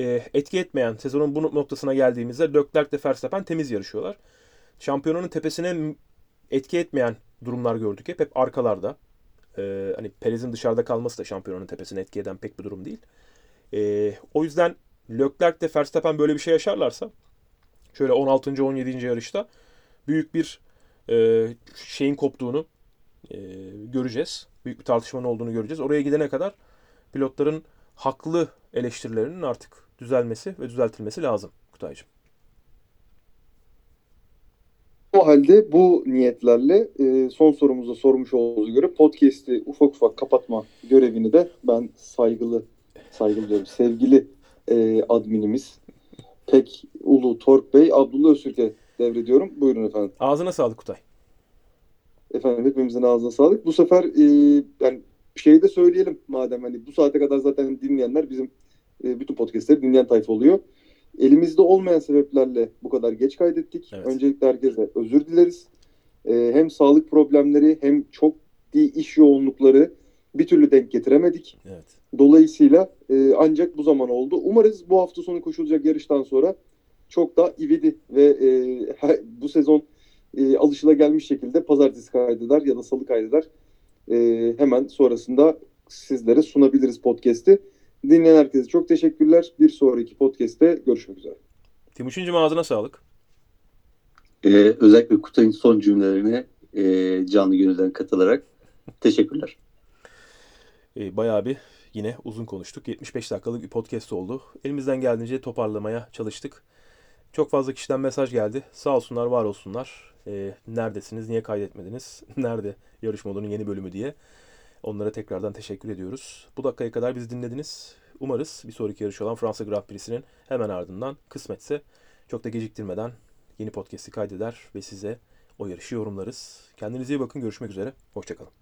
e, etki etmeyen sezonun bu noktasına geldiğimizde Leclerc de Verstappen temiz yarışıyorlar. Şampiyonanın tepesine etki etmeyen durumlar gördük hep. Hep arkalarda. E, hani Perez'in dışarıda kalması da şampiyonanın tepesine etki eden pek bir durum değil. E, o yüzden Leclerc de Verstappen böyle bir şey yaşarlarsa şöyle 16. 17. yarışta büyük bir e, şeyin koptuğunu e, göreceğiz. Büyük bir tartışmanın olduğunu göreceğiz. Oraya gidene kadar pilotların haklı eleştirilerinin artık düzelmesi ve düzeltilmesi lazım Kutaycığım. O halde bu niyetlerle e, son sorumuza sormuş olduğumuza göre podcast'i ufak ufak kapatma görevini de ben saygılı, saygılı diyorum, sevgili e, adminimiz Pek Ulu Tork Bey, Abdullah Öztürk'e devrediyorum. Buyurun efendim. Ağzına sağlık Kutay. Efendim hepimizin ağzına sağlık. Bu sefer e, yani şeyi de söyleyelim madem hani bu saate kadar zaten dinleyenler bizim e, bütün podcastleri dinleyen tayfa oluyor. Elimizde olmayan sebeplerle bu kadar geç kaydettik. Evet. Öncelikle herkese özür dileriz. E, hem sağlık problemleri hem çok iş yoğunlukları bir türlü denk getiremedik. Evet. Dolayısıyla e, ancak bu zaman oldu. Umarız bu hafta sonu koşulacak yarıştan sonra çok daha ivedi ve e, bu sezon e, alışılagelmiş şekilde pazartesi kaydeder ya da salı kaydeder. E, hemen sonrasında sizlere sunabiliriz podcast'i. Dinleyen herkese çok teşekkürler. Bir sonraki podcast'te görüşmek üzere. Timuçin'cim ağzına sağlık. Ee, özellikle Kutay'ın son cümlelerine e, canlı gönülden katılarak teşekkürler. E, bayağı bir yine uzun konuştuk. 75 dakikalık bir podcast oldu. Elimizden geldiğince toparlamaya çalıştık. Çok fazla kişiden mesaj geldi. Sağ olsunlar, var olsunlar. E, neredesiniz, niye kaydetmediniz, nerede yarış yeni bölümü diye. Onlara tekrardan teşekkür ediyoruz. Bu dakikaya kadar bizi dinlediniz. Umarız bir sonraki yarış olan Fransa Grand Prix'sinin hemen ardından kısmetse çok da geciktirmeden yeni podcast'i kaydeder ve size o yarışı yorumlarız. Kendinize iyi bakın. Görüşmek üzere. Hoşçakalın.